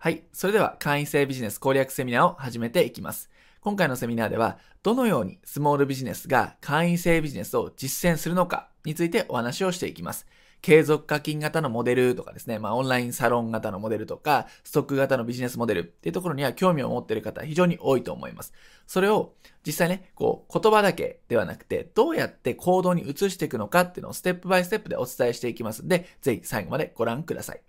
はい。それでは会員制ビジネス攻略セミナーを始めていきます。今回のセミナーでは、どのようにスモールビジネスが会員制ビジネスを実践するのかについてお話をしていきます。継続課金型のモデルとかですね、まあオンラインサロン型のモデルとか、ストック型のビジネスモデルっていうところには興味を持っている方非常に多いと思います。それを実際ね、こう言葉だけではなくて、どうやって行動に移していくのかっていうのをステップバイステップでお伝えしていきますんで、ぜひ最後までご覧ください。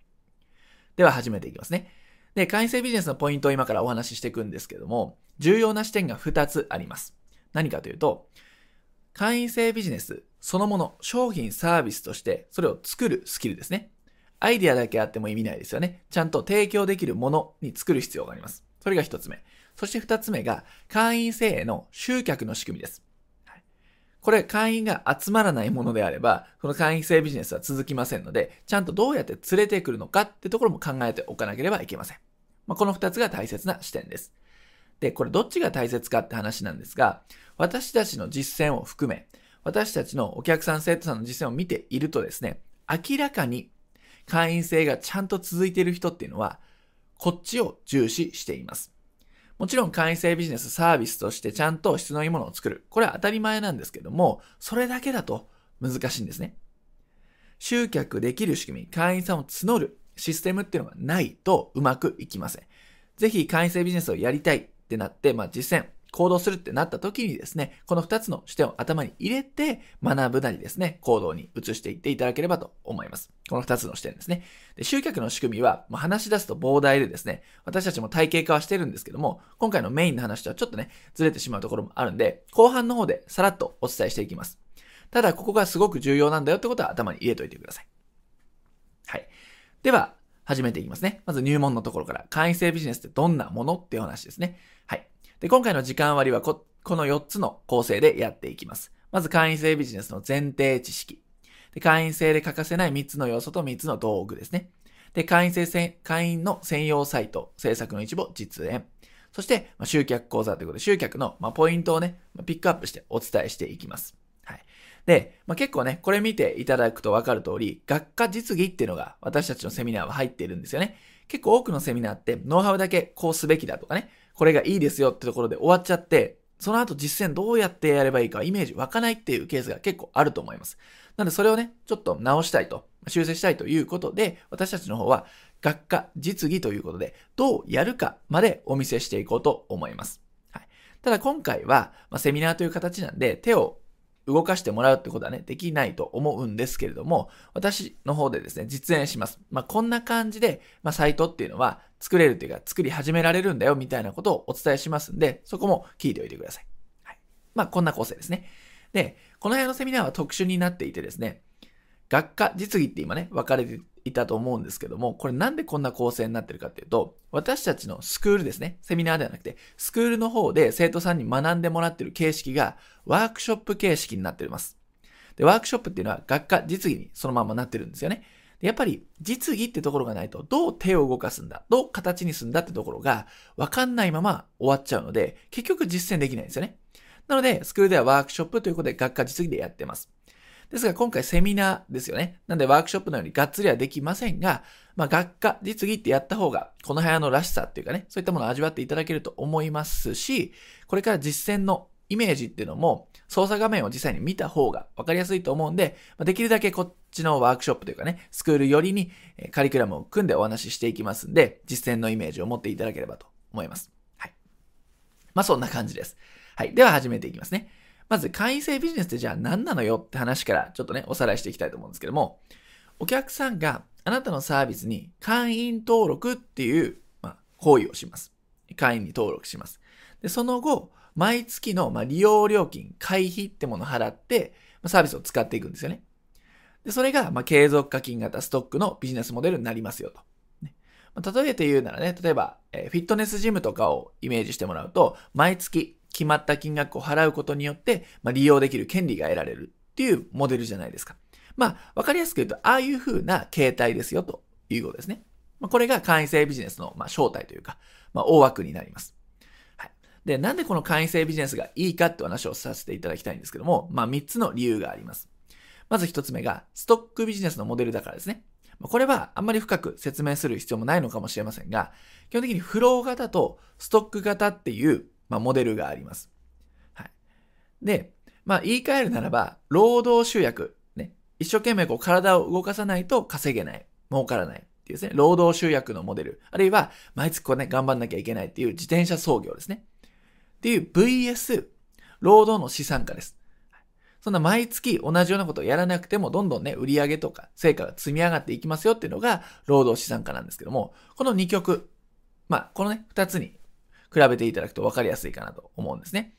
では始めていきますね。で、会員制ビジネスのポイントを今からお話ししていくんですけども、重要な視点が2つあります。何かというと、会員制ビジネスそのもの、商品サービスとしてそれを作るスキルですね。アイディアだけあっても意味ないですよね。ちゃんと提供できるものに作る必要があります。それが1つ目。そして2つ目が会員制への集客の仕組みです。これ会員が集まらないものであれば、この会員制ビジネスは続きませんので、ちゃんとどうやって連れてくるのかってところも考えておかなければいけません。まあ、この二つが大切な視点です。で、これどっちが大切かって話なんですが、私たちの実践を含め、私たちのお客さん、生徒さんの実践を見ているとですね、明らかに会員制がちゃんと続いている人っていうのは、こっちを重視しています。もちろん会員制ビジネスサービスとしてちゃんと質のいいものを作る。これは当たり前なんですけども、それだけだと難しいんですね。集客できる仕組み、会員さんを募るシステムっていうのがないとうまくいきません。ぜひ会員制ビジネスをやりたいってなって、まあ実践、行動するってなった時にですね、この2つの視点を頭に入れて学ぶなりですね、行動に移していっていただければと思います。この2つの視点ですね。で集客の仕組みは、まあ、話し出すと膨大でですね、私たちも体系化はしてるんですけども、今回のメインの話とはちょっとね、ずれてしまうところもあるんで、後半の方でさらっとお伝えしていきます。ただ、ここがすごく重要なんだよってことは頭に入れておいてください。はい。では、始めていきますね。まず入門のところから、会員制ビジネスってどんなものっていう話ですね。はい。で、今回の時間割はこ、この4つの構成でやっていきます。まず会員制ビジネスの前提知識。で会員制で欠かせない3つの要素と3つの道具ですね。で、会員制、会員の専用サイト、制作の一部を実演。そして、ま、集客講座ということで、集客の、まあ、ポイントをね、ま、ピックアップしてお伝えしていきます。で、まあ、結構ね、これ見ていただくとわかる通り、学科実技っていうのが私たちのセミナーは入っているんですよね。結構多くのセミナーって、ノウハウだけこうすべきだとかね、これがいいですよってところで終わっちゃって、その後実践どうやってやればいいかイメージ湧かないっていうケースが結構あると思います。なのでそれをね、ちょっと直したいと、修正したいということで、私たちの方は学科実技ということで、どうやるかまでお見せしていこうと思います。はい、ただ今回は、まあ、セミナーという形なんで、手を動かしてもらうってことはね、できないと思うんですけれども、私の方でですね、実演します。まあ、こんな感じで、まあ、サイトっていうのは作れるというか、作り始められるんだよ、みたいなことをお伝えしますんで、そこも聞いておいてください。はい。まあ、こんな構成ですね。で、この辺のセミナーは特殊になっていてですね、学科実技って今ね、分かれていたと思うんですけども、これなんでこんな構成になってるかっていうと、私たちのスクールですね、セミナーではなくて、スクールの方で生徒さんに学んでもらってる形式がワークショップ形式になっています。で、ワークショップっていうのは学科実技にそのままなってるんですよね。でやっぱり実技ってところがないと、どう手を動かすんだ、どう形にすんだってところがわかんないまま終わっちゃうので、結局実践できないんですよね。なので、スクールではワークショップということで学科実技でやってます。ですが今回セミナーですよね。なんでワークショップのようにがっつりはできませんが、まあ学科、実技ってやった方が、この部屋のらしさっていうかね、そういったものを味わっていただけると思いますし、これから実践のイメージっていうのも、操作画面を実際に見た方が分かりやすいと思うんで、できるだけこっちのワークショップというかね、スクール寄りにカリキュラムを組んでお話ししていきますんで、実践のイメージを持っていただければと思います。はい。まあそんな感じです。はい。では始めていきますね。まず会員制ビジネスってじゃあ何なのよって話からちょっとね、おさらいしていきたいと思うんですけども、お客さんがあなたのサービスに会員登録っていう、まあ、行為をします。会員に登録します。で、その後、毎月の、まあ、利用料金、会費ってものを払って、まあ、サービスを使っていくんですよね。で、それが、まあ、継続課金型ストックのビジネスモデルになりますよと。ねまあ、例えて言うならね、例えば、えー、フィットネスジムとかをイメージしてもらうと、毎月決まった金額を払うことによって、まあ、利用できる権利が得られるっていうモデルじゃないですか。まあ、わかりやすく言うと、ああいう風な形態ですよということですね。まあ、これが会員制ビジネスの、まあ、正体というか、まあ、大枠になります。はい。で、なんでこの会員制ビジネスがいいかって話をさせていただきたいんですけども、まあ、3つの理由があります。まず1つ目が、ストックビジネスのモデルだからですね。これはあんまり深く説明する必要もないのかもしれませんが、基本的にフロー型とストック型っていう、まあ、モデルがあります。はい。で、まあ言い換えるならば、労働集約、ね、一生懸命こう体を動かさないと稼げない、儲からないっていうですね、労働集約のモデル、あるいは毎月こうね、頑張んなきゃいけないっていう自転車操業ですね。っていう VS、労働の資産化です。そんな毎月同じようなことをやらなくても、どんどんね、売り上げとか成果が積み上がっていきますよっていうのが、労働資産化なんですけども、この2曲、まあ、このね、2つに比べていただくと分かりやすいかなと思うんですね。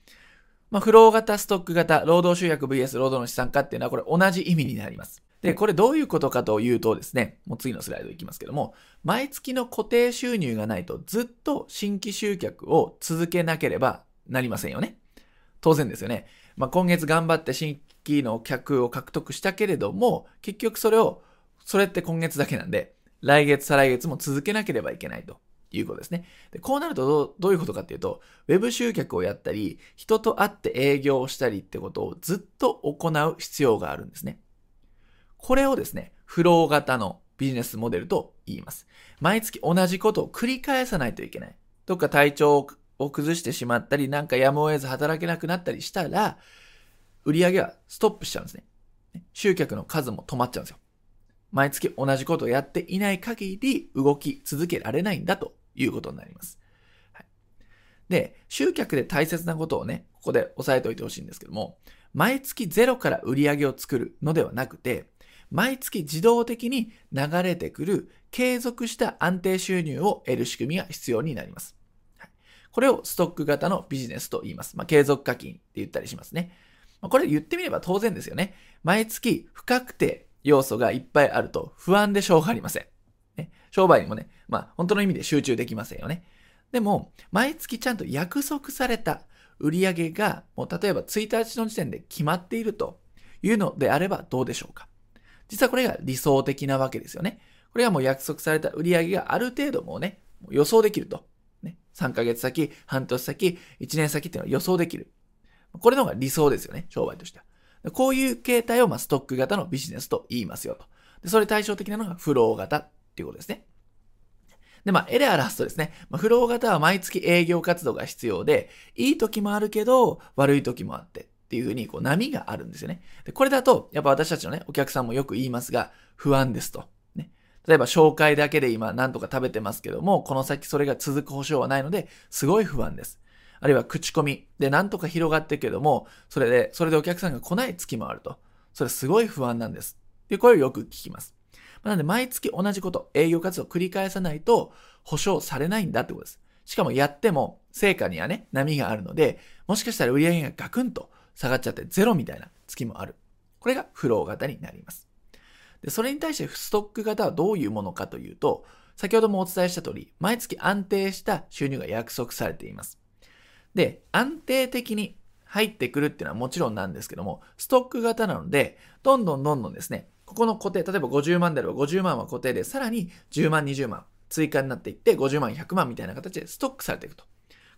まあ、フロー型、ストック型、労働集約 VS 労働の資産化っていうのはこれ同じ意味になります。で、これどういうことかというとですね、もう次のスライドいきますけども、毎月の固定収入がないとずっと新規集客を続けなければなりませんよね。当然ですよね。まあ、今月頑張って新規の客を獲得したけれども、結局それを、それって今月だけなんで、来月、再来月も続けなければいけないということですね。でこうなるとどうどういうことかっていうと、ウェブ集客をやったり、人と会って営業をしたりってことをずっと行う必要があるんですね。これをですね、フロー型のビジネスモデルと言います。毎月同じことを繰り返さないといけない。どっか体調を崩してしまったり、なんかやむを得ず働けなくなったりしたら、売り上げはストップしちゃうんですね。集客の数も止まっちゃうんですよ。毎月同じことをやっていない限り動き続けられないんだということになります。はい、で、集客で大切なことをね、ここで押さえておいてほしいんですけども、毎月ゼロから売り上げを作るのではなくて、毎月自動的に流れてくる継続した安定収入を得る仕組みが必要になります。これをストック型のビジネスと言います。まあ、継続課金って言ったりしますね。まあ、これ言ってみれば当然ですよね。毎月不確定要素がいっぱいあると不安でしょうがありません。商売にもね、まあ本当の意味で集中できませんよね。でも、毎月ちゃんと約束された売上が、もう例えば1日の時点で決まっているというのであればどうでしょうか。実はこれが理想的なわけですよね。これはもう約束された売上がある程度もうね、予想できると。ね、3ヶ月先、半年先、1年先っていうのは予想できる。これの方が理想ですよね、商売としては。こういう形態をまストック型のビジネスと言いますよと。でそれ対照的なのがフロー型ていうことですね。で、まあ、エレアラストですね。まあ、フロー型は毎月営業活動が必要で、いい時もあるけど、悪い時もあって、っていうふうに、こう、波があるんですよね。で、これだと、やっぱ私たちのね、お客さんもよく言いますが、不安ですと。ね。例えば、紹介だけで今、なんとか食べてますけども、この先それが続く保証はないので、すごい不安です。あるいは口コミでなんとか広がってけども、それで、それでお客さんが来ない月もあると。それすごい不安なんです。っていう声をよく聞きます。なので、毎月同じこと、営業活動を繰り返さないと保証されないんだってことです。しかもやっても、成果にはね、波があるので、もしかしたら売り上げがガクンと下がっちゃってゼロみたいな月もある。これがフロー型になります。で、それに対してストック型はどういうものかというと、先ほどもお伝えした通り、毎月安定した収入が約束されています。で、安定的に入ってくるっていうのはもちろんなんですけども、ストック型なので、どんどんどんどんですね、ここの固定、例えば50万であれば50万は固定で、さらに10万、20万追加になっていって、50万、100万みたいな形でストックされていくと。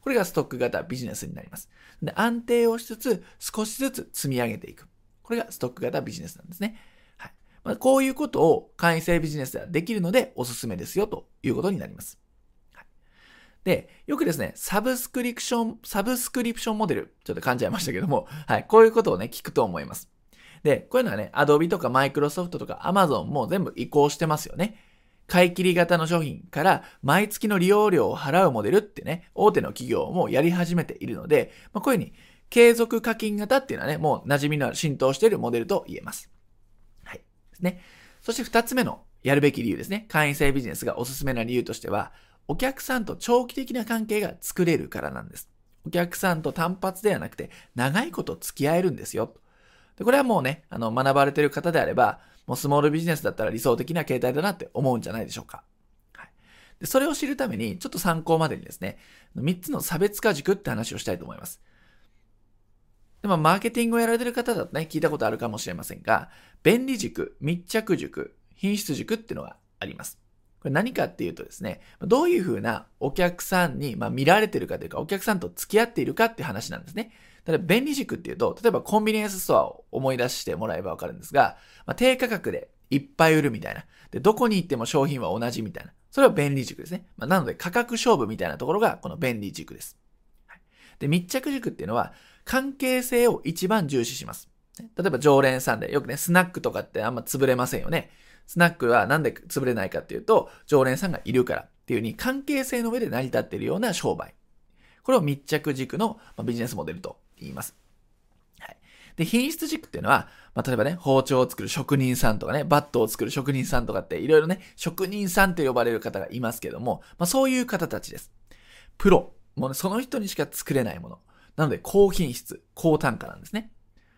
これがストック型ビジネスになります。で、安定をしつつ、少しずつ積み上げていく。これがストック型ビジネスなんですね。はい。まあ、こういうことを会員制ビジネスではできるので、おすすめですよということになります。で、よくですね、サブスクリプション、サブスクリプションモデル、ちょっと噛んじゃいましたけども、はい、こういうことをね、聞くと思います。で、こういうのはね、Adobe とか Microsoft とか Amazon も全部移行してますよね。買い切り型の商品から毎月の利用料を払うモデルってね、大手の企業もやり始めているので、まあ、こういうふうに継続課金型っていうのはね、もう馴染みのある浸透しているモデルと言えます。はい。ですね。そして二つ目のやるべき理由ですね。会員制ビジネスがおすすめな理由としては、お客さんと長期的な関係が作れるからなんです。お客さんと単発ではなくて、長いこと付き合えるんですよ。でこれはもうね、あの、学ばれてる方であれば、もうスモールビジネスだったら理想的な形態だなって思うんじゃないでしょうか。はい。で、それを知るために、ちょっと参考までにですね、3つの差別化軸って話をしたいと思います。でも、マーケティングをやられてる方だとね、聞いたことあるかもしれませんが、便利軸、密着軸、品質軸っていうのがあります。これ何かっていうとですね、どういうふうなお客さんに、ま見られてるかというか、お客さんと付き合っているかって話なんですね。ただ便利軸っていうと、例えばコンビニエンスストアを思い出してもらえばわかるんですが、まあ、低価格でいっぱい売るみたいな。で、どこに行っても商品は同じみたいな。それは便利軸ですね。まあ、なので価格勝負みたいなところがこの便利軸です。はい、で、密着軸っていうのは関係性を一番重視します。例えば常連さんで、よくね、スナックとかってあんま潰れませんよね。スナックはなんで潰れないかっていうと、常連さんがいるからっていう風に関係性の上で成り立っているような商売。これを密着軸のビジネスモデルと言います。はい。で、品質軸っていうのは、まあ、例えばね、包丁を作る職人さんとかね、バットを作る職人さんとかっていろいろね、職人さんと呼ばれる方がいますけども、まあ、そういう方たちです。プロ。もうね、その人にしか作れないもの。なので、高品質、高単価なんですね。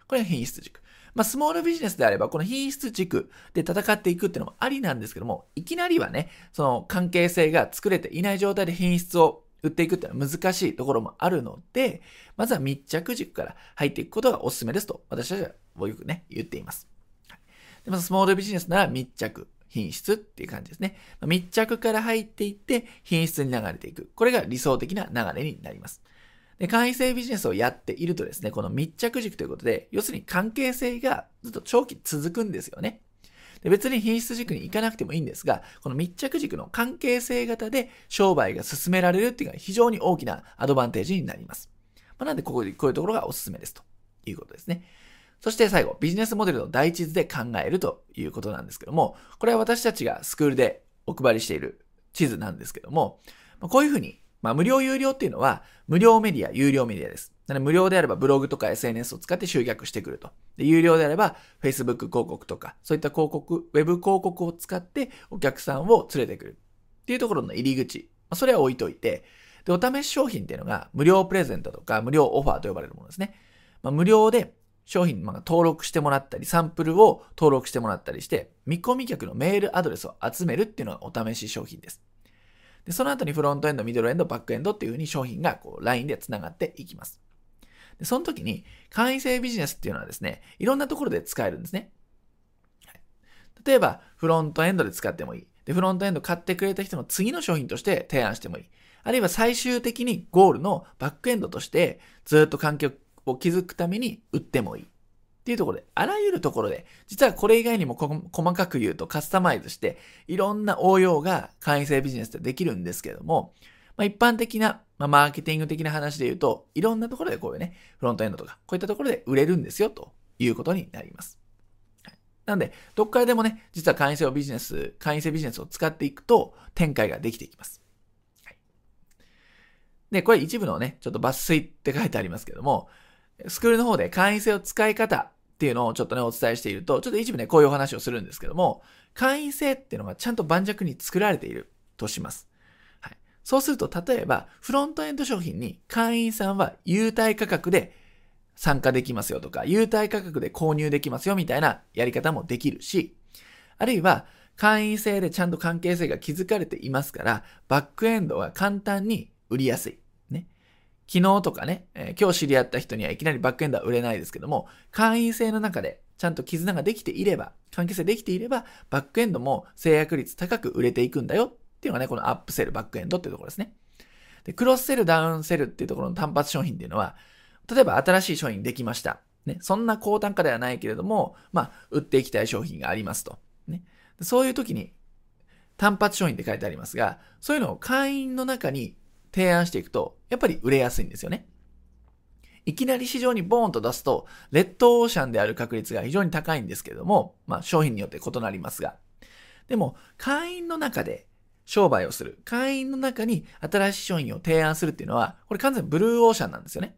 これが品質軸。まあ、スモールビジネスであれば、この品質軸で戦っていくっていうのもありなんですけども、いきなりはね、その関係性が作れていない状態で品質を売っていくっていうのは難しいところもあるので、まずは密着軸から入っていくことがお勧めですと、私たちはよくね、言っています。でまず、スモールビジネスなら密着、品質っていう感じですね。密着から入っていって品質に流れていく。これが理想的な流れになります。で、会員制ビジネスをやっているとですね、この密着軸ということで、要するに関係性がずっと長期続くんですよね。で別に品質軸に行かなくてもいいんですが、この密着軸の関係性型で商売が進められるっていうのが非常に大きなアドバンテージになります。まあ、なんでここでこういうところがおすすめですということですね。そして最後、ビジネスモデルの第一図で考えるということなんですけども、これは私たちがスクールでお配りしている地図なんですけども、こういうふうにまあ、無料有料っていうのは、無料メディア、有料メディアです。なので無料であればブログとか SNS を使って集客してくると。で、有料であれば Facebook 広告とか、そういった広告、ウェブ広告を使ってお客さんを連れてくる。っていうところの入り口。まあ、それは置いといて、で、お試し商品っていうのが無料プレゼントとか無料オファーと呼ばれるものですね。まあ、無料で商品、まあ、登録してもらったり、サンプルを登録してもらったりして、見込み客のメールアドレスを集めるっていうのがお試し商品です。で、その後にフロントエンド、ミドルエンド、バックエンドっていう風に商品がこう、ラインで繋がっていきます。で、その時に、会員制ビジネスっていうのはですね、いろんなところで使えるんですね。はい、例えば、フロントエンドで使ってもいい。で、フロントエンド買ってくれた人の次の商品として提案してもいい。あるいは最終的にゴールのバックエンドとしてずっと環境を築くために売ってもいい。っていうところで、あらゆるところで、実はこれ以外にも細かく言うとカスタマイズして、いろんな応用が会員制ビジネスでできるんですけども、まあ、一般的な、まあ、マーケティング的な話で言うと、いろんなところでこういうね、フロントエンドとか、こういったところで売れるんですよ、ということになります。はい、なんで、どっからでもね、実は会員制をビジネス、会員制ビジネスを使っていくと、展開ができていきます。はい、で、これ一部のね、ちょっと抜粋って書いてありますけども、スクールの方で会員制を使い方っていうのをちょっとね、お伝えしていると、ちょっと一部ね、こういうお話をするんですけども、会員制っていうのがちゃんと盤石に作られているとします。はい。そうすると、例えば、フロントエンド商品に会員さんは優待価格で参加できますよとか、優待価格で購入できますよみたいなやり方もできるし、あるいは、会員制でちゃんと関係性が築かれていますから、バックエンドは簡単に売りやすい。昨日とかね、えー、今日知り合った人にはいきなりバックエンドは売れないですけども、会員制の中でちゃんと絆ができていれば、関係性できていれば、バックエンドも制約率高く売れていくんだよっていうのがね、このアップセル、バックエンドっていうところですね。で、クロスセル、ダウンセルっていうところの単発商品っていうのは、例えば新しい商品できました。ね、そんな高単価ではないけれども、まあ、売っていきたい商品がありますと。ね、そういう時に、単発商品って書いてありますが、そういうのを会員の中に提案していくと、やっぱり売れやすいんですよね。いきなり市場にボーンと出すと、レッドオーシャンである確率が非常に高いんですけれども、まあ商品によって異なりますが。でも、会員の中で商売をする。会員の中に新しい商品を提案するっていうのは、これ完全ブルーオーシャンなんですよね。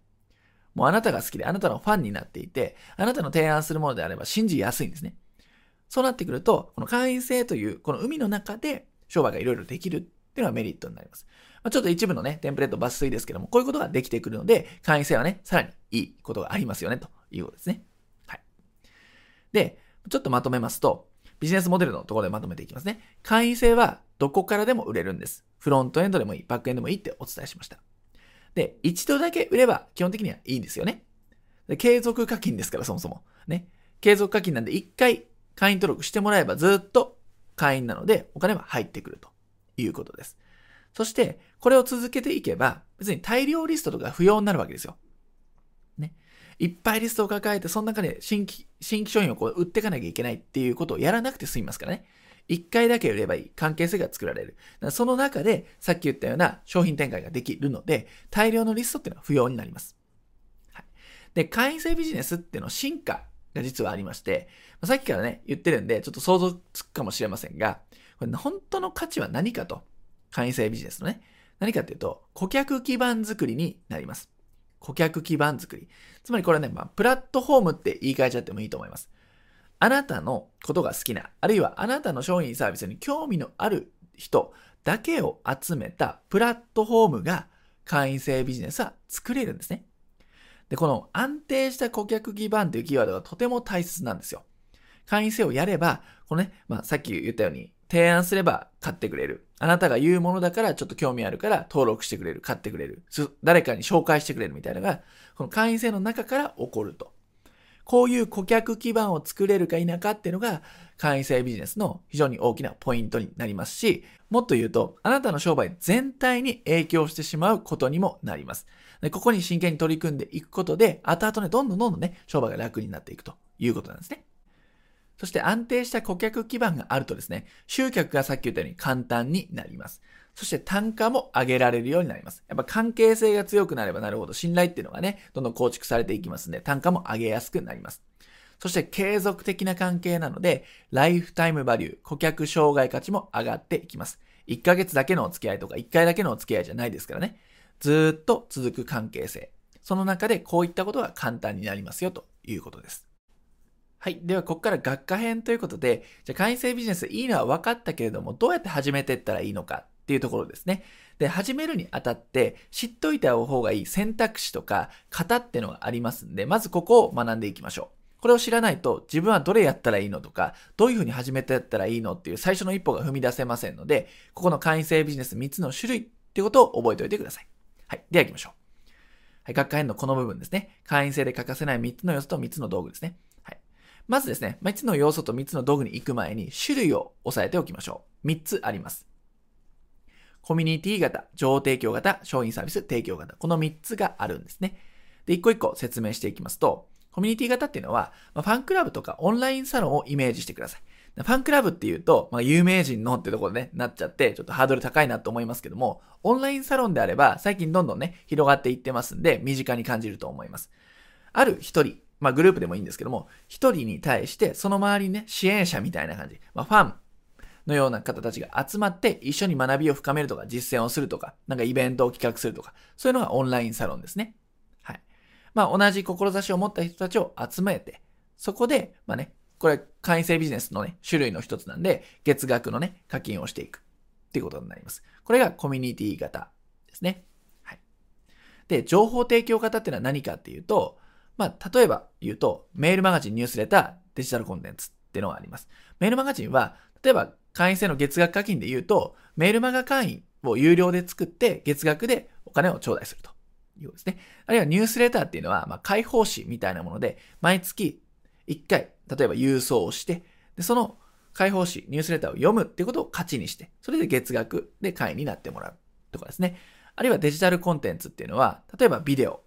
もうあなたが好きで、あなたのファンになっていて、あなたの提案するものであれば信じやすいんですね。そうなってくると、この会員制という、この海の中で商売がいろいろできるっていうのがメリットになります。まあ、ちょっと一部のね、テンプレート抜粋ですけども、こういうことができてくるので、会員制はね、さらにいいことがありますよね、ということですね。はい。で、ちょっとまとめますと、ビジネスモデルのところでまとめていきますね。会員制はどこからでも売れるんです。フロントエンドでもいい、バックエンドでもいいってお伝えしました。で、一度だけ売れば基本的にはいいんですよね。で継続課金ですから、そもそも。ね。継続課金なんで一回会員登録してもらえばずっと会員なのでお金は入ってくるということです。そして、これを続けていけば、別に大量リストとか不要になるわけですよ。ね。いっぱいリストを抱えて、その中で新規、新規商品をこう売っていかなきゃいけないっていうことをやらなくて済みますからね。一回だけ売ればいい。関係性が作られる。その中で、さっき言ったような商品展開ができるので、大量のリストっていうのは不要になります。はい、で、会員制ビジネスっていうの進化が実はありまして、さっきからね、言ってるんで、ちょっと想像つくかもしれませんが、これ本当の価値は何かと、会員制ビジネスのね、何かっていうと、顧客基盤作りになります。顧客基盤作り。つまりこれはね、まあ、プラットフォームって言い換えちゃってもいいと思います。あなたのことが好きな、あるいはあなたの商品サービスに興味のある人だけを集めたプラットフォームが会員制ビジネスは作れるんですね。で、この安定した顧客基盤というキーワードがとても大切なんですよ。会員制をやれば、このね、まあ、さっき言ったように、提案すれば買ってくれる。あなたが言うものだからちょっと興味あるから登録してくれる。買ってくれる。誰かに紹介してくれるみたいなのが、この会員制の中から起こると。こういう顧客基盤を作れるか否かっていうのが、会員制ビジネスの非常に大きなポイントになりますし、もっと言うと、あなたの商売全体に影響してしまうことにもなります。でここに真剣に取り組んでいくことで、後々ね、どんどんどんどんね、商売が楽になっていくということなんですね。そして安定した顧客基盤があるとですね、集客がさっき言ったように簡単になります。そして単価も上げられるようになります。やっぱ関係性が強くなればなるほど信頼っていうのがね、どんどん構築されていきますんで、単価も上げやすくなります。そして継続的な関係なので、ライフタイムバリュー、顧客障害価値も上がっていきます。1ヶ月だけのお付き合いとか1回だけのお付き合いじゃないですからね。ずっと続く関係性。その中でこういったことが簡単になりますよということです。はい。では、ここから学科編ということで、じゃあ会員制ビジネスいいのは分かったけれども、どうやって始めていったらいいのかっていうところですね。で、始めるにあたって知っといた方がいい選択肢とか型っていうのがありますんで、まずここを学んでいきましょう。これを知らないと自分はどれやったらいいのとか、どういうふうに始めてやったらいいのっていう最初の一歩が踏み出せませんので、ここの会員制ビジネス3つの種類っていうことを覚えておいてください。はい。では行きましょう。はい。学科編のこの部分ですね。会員制で欠かせない3つの要素と3つの道具ですね。まずですね、3つの要素と3つの道具に行く前に種類を押さえておきましょう。3つあります。コミュニティ型、情報提供型、商品サービス提供型。この3つがあるんですね。で、一個一個説明していきますと、コミュニティ型っていうのは、ま、ファンクラブとかオンラインサロンをイメージしてください。ファンクラブっていうと、まあ、有名人のってところでね、なっちゃって、ちょっとハードル高いなと思いますけども、オンラインサロンであれば、最近どんどんね、広がっていってますんで、身近に感じると思います。ある一人、まあグループでもいいんですけども、一人に対して、その周りにね、支援者みたいな感じ。まあファン、のような方たちが集まって一緒に学びを深めるとか実践をするとか、なんかイベントを企画するとか、そういうのがオンラインサロンですね。はい。まあ同じ志を持った人たちを集めて、そこで、まあね、これ会員制ビジネスのね、種類の一つなんで、月額のね、課金をしていくっていうことになります。これがコミュニティ型ですね。はい。で、情報提供型っていうのは何かっていうと、まあ、例えば言うと、メールマガジン、ニュースレター、デジタルコンテンツっていうのがあります。メールマガジンは、例えば会員制の月額課金で言うと、メールマガ会員を有料で作って月額でお金を頂戴するということですね。あるいはニュースレターっていうのは、まあ、開放誌みたいなもので、毎月1回、例えば郵送をして、でその開放誌、ニュースレターを読むっていうことを価値にして、それで月額で会員になってもらうとかですね。あるいはデジタルコンテンツっていうのは、例えばビデオ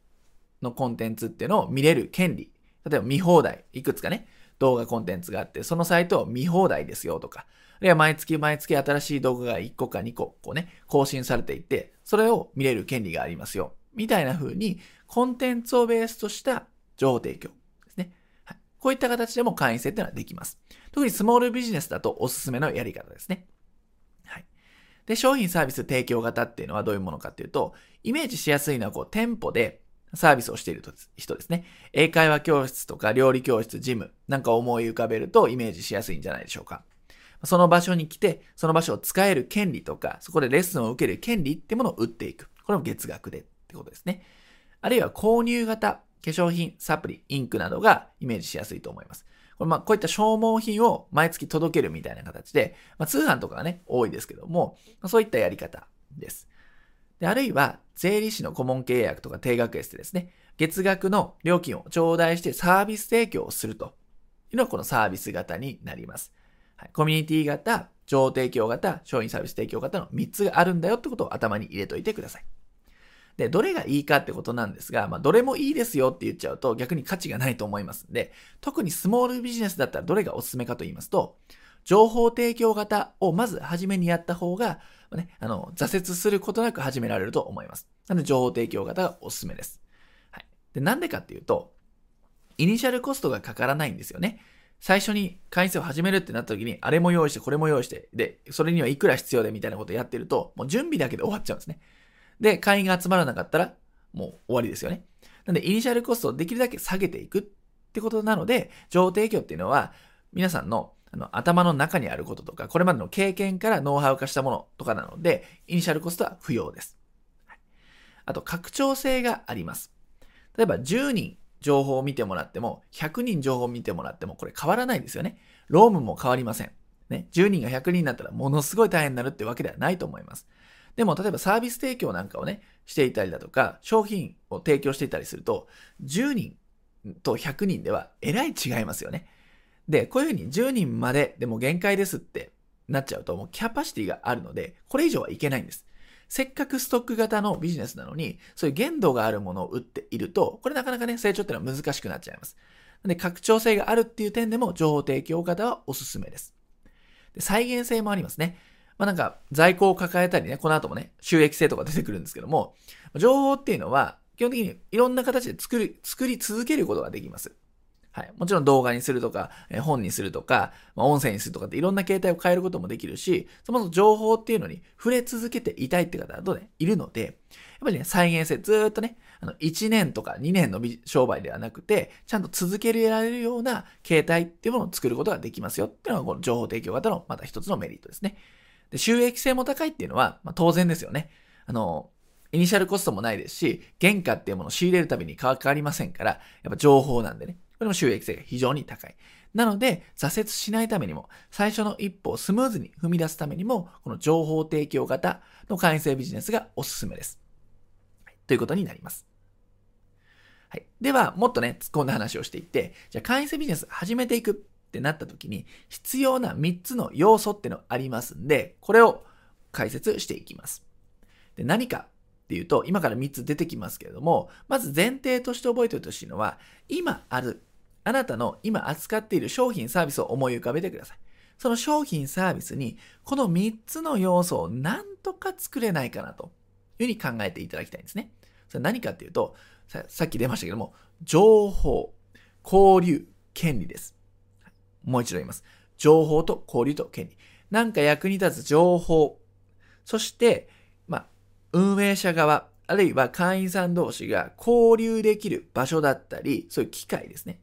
のコンテンツっていうのを見れる権利。例えば見放題、いくつかね、動画コンテンツがあって、そのサイトを見放題ですよとか、あるいは毎月毎月新しい動画が1個か2個、こうね、更新されていて、それを見れる権利がありますよ。みたいな風に、コンテンツをベースとした情報提供ですね。はい。こういった形でも会員制っていうのはできます。特にスモールビジネスだとおすすめのやり方ですね。はい。で、商品サービス提供型っていうのはどういうものかっていうと、イメージしやすいのはこう、店舗でサービスをしている人ですね。英会話教室とか料理教室、ジムなんか思い浮かべるとイメージしやすいんじゃないでしょうか。その場所に来て、その場所を使える権利とか、そこでレッスンを受ける権利ってものを売っていく。これも月額でってことですね。あるいは購入型、化粧品、サプリ、インクなどがイメージしやすいと思います。これまあこういった消耗品を毎月届けるみたいな形で、まあ、通販とかがね、多いですけども、そういったやり方です。で、あるいは、税理士の顧問契約とか定額エステですね。月額の料金を頂戴してサービス提供をするというのがこのサービス型になります。はい、コミュニティ型、情提供型、商品サービス提供型の3つがあるんだよってことを頭に入れといてください。で、どれがいいかってことなんですが、まあ、どれもいいですよって言っちゃうと逆に価値がないと思いますんで、特にスモールビジネスだったらどれがおすすめかと言いますと、情報提供型をまず初めにやった方が、ね、あの、挫折することなく始められると思います。なので、情報提供型がおすすめです。はい。で、なんでかっていうと、イニシャルコストがかからないんですよね。最初に会員制を始めるってなった時に、あれも用意して、これも用意して、で、それにはいくら必要でみたいなことをやってると、もう準備だけで終わっちゃうんですね。で、会員が集まらなかったら、もう終わりですよね。なんで、イニシャルコストをできるだけ下げていくってことなので、情報提供っていうのは、皆さんのあの頭の中にあることとか、これまでの経験からノウハウ化したものとかなので、イニシャルコストは不要です。はい、あと、拡張性があります。例えば、10人情報を見てもらっても、100人情報を見てもらっても、これ変わらないんですよね。ロームも変わりません。ね、10人が100人になったらものすごい大変になるってわけではないと思います。でも、例えばサービス提供なんかをね、していたりだとか、商品を提供していたりすると、10人と100人ではえらい違いますよね。で、こういうふうに10人まででも限界ですってなっちゃうと、もうキャパシティがあるので、これ以上はいけないんです。せっかくストック型のビジネスなのに、そういう限度があるものを売っていると、これなかなかね、成長っていうのは難しくなっちゃいます。で、拡張性があるっていう点でも、情報提供型はおすすめです。で再現性もありますね。まあなんか在庫を抱えたりね、この後もね、収益性とか出てくるんですけども、情報っていうのは基本的にいろんな形で作り、作り続けることができます。はい。もちろん動画にするとか、本にするとか、まあ、音声にするとかっていろんな形態を変えることもできるし、そもそも情報っていうのに触れ続けていたいって方はどうね、いるので、やっぱりね、再現性ずっとね、あの、1年とか2年の商売ではなくて、ちゃんと続けられるような形態っていうものを作ることができますよっていうのがこの情報提供型のまた一つのメリットですね。で、収益性も高いっていうのは、まあ、当然ですよね。あの、イニシャルコストもないですし、原価っていうものを仕入れるたびにかかりませんから、やっぱ情報なんでね。これも収益性が非常に高い。なので、挫折しないためにも、最初の一歩をスムーズに踏み出すためにも、この情報提供型の会員制ビジネスがおすすめです。ということになります。はい。では、もっとね、突っ込んだ話をしていって、じゃあ会員制ビジネス始めていくってなった時に必要な3つの要素ってのありますんで、これを解説していきます。で何かっていうと、今から3つ出てきますけれども、まず前提として覚えておいてほしいのは、今ある、あなたの今扱っている商品サービスを思い浮かべてください。その商品サービスに、この3つの要素を何とか作れないかなというふうに考えていただきたいんですね。それ何かっていうと、さっき出ましたけども、情報、交流、権利です。もう一度言います。情報と交流と権利。なんか役に立つ情報。そして、まあ、運営者側、あるいは会員さん同士が交流できる場所だったり、そういう機会ですね。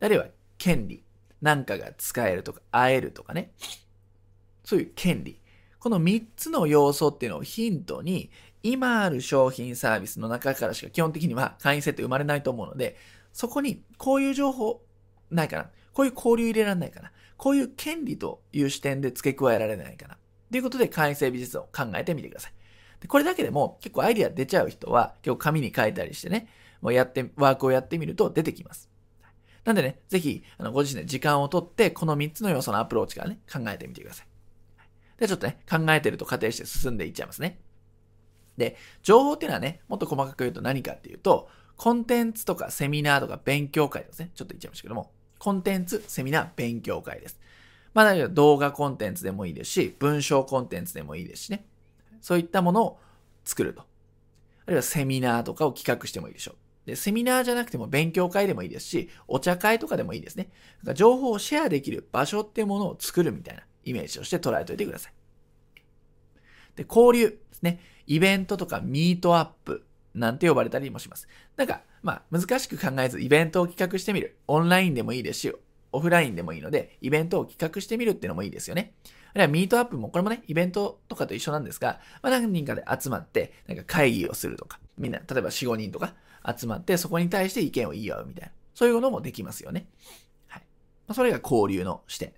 あるいは権利。なんかが使えるとか、会えるとかね。そういう権利。この3つの要素っていうのをヒントに、今ある商品サービスの中からしか基本的には会員制って生まれないと思うので、そこにこういう情報ないかな。こういう交流入れられないかな。こういう権利という視点で付け加えられないかな。ということで、会員制美術を考えてみてください。これだけでも結構アイディア出ちゃう人は、結構紙に書いたりしてね、もうやって、ワークをやってみると出てきます。なんでね、ぜひ、あの、ご自身で時間をとって、この3つの要素のアプローチからね、考えてみてください。で、ちょっとね、考えてると仮定して進んでいっちゃいますね。で、情報っていうのはね、もっと細かく言うと何かっていうと、コンテンツとかセミナーとか勉強会ですね。ちょっと言っちゃいましたけども、コンテンツ、セミナー、勉強会です。まあ、動画コンテンツでもいいですし、文章コンテンツでもいいですしね。そういったものを作ると。あるいはセミナーとかを企画してもいいでしょう。で、セミナーじゃなくても勉強会でもいいですし、お茶会とかでもいいですね。だから情報をシェアできる場所ってものを作るみたいなイメージとして捉えておいてください。で、交流ですね。イベントとかミートアップなんて呼ばれたりもします。なんか、まあ、難しく考えずイベントを企画してみる。オンラインでもいいですし、オフラインでもいいので、イベントを企画してみるっていうのもいいですよね。あるいはミートアップも、これもね、イベントとかと一緒なんですが、まあ、何人かで集まって、なんか会議をするとか、みんな、例えば4、5人とか集まって、そこに対して意見を言い合うみたいな、そういうのもできますよね。はい。ま、それが交流の視点。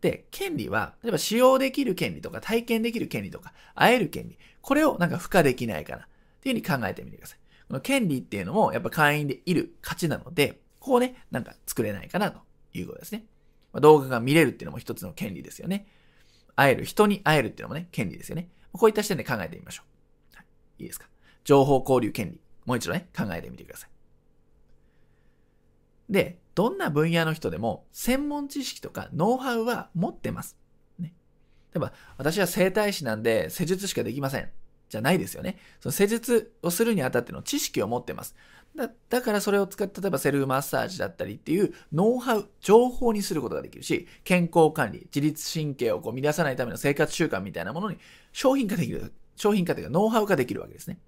で、権利は、例えば使用できる権利とか、体験できる権利とか、会える権利。これをなんか付加できないかな。っていうふうに考えてみてください。この権利っていうのもやっぱ会員でいる価値なので、ここね、なんか作れないかなということですね。ま、動画が見れるっていうのも一つの権利ですよね。会える、人に会えるっていうのもね、権利ですよね。こういった視点で考えてみましょう。はい、いいですか？情報交流権利。もう一度ね、考えてみてください。で、どんな分野の人でも専門知識とかノウハウは持ってます。ね。例えば、私は整体師なんで施術しかできません。じゃないですよね。その施術をするにあたっての知識を持ってます。だだからそれを使って、例えばセルフマッサージだったりっていうノウハウ、情報にすることができるし、健康管理、自律神経をこう乱さないための生活習慣みたいなものに商品化できる。商品化というかノウハウ化できるわけですね。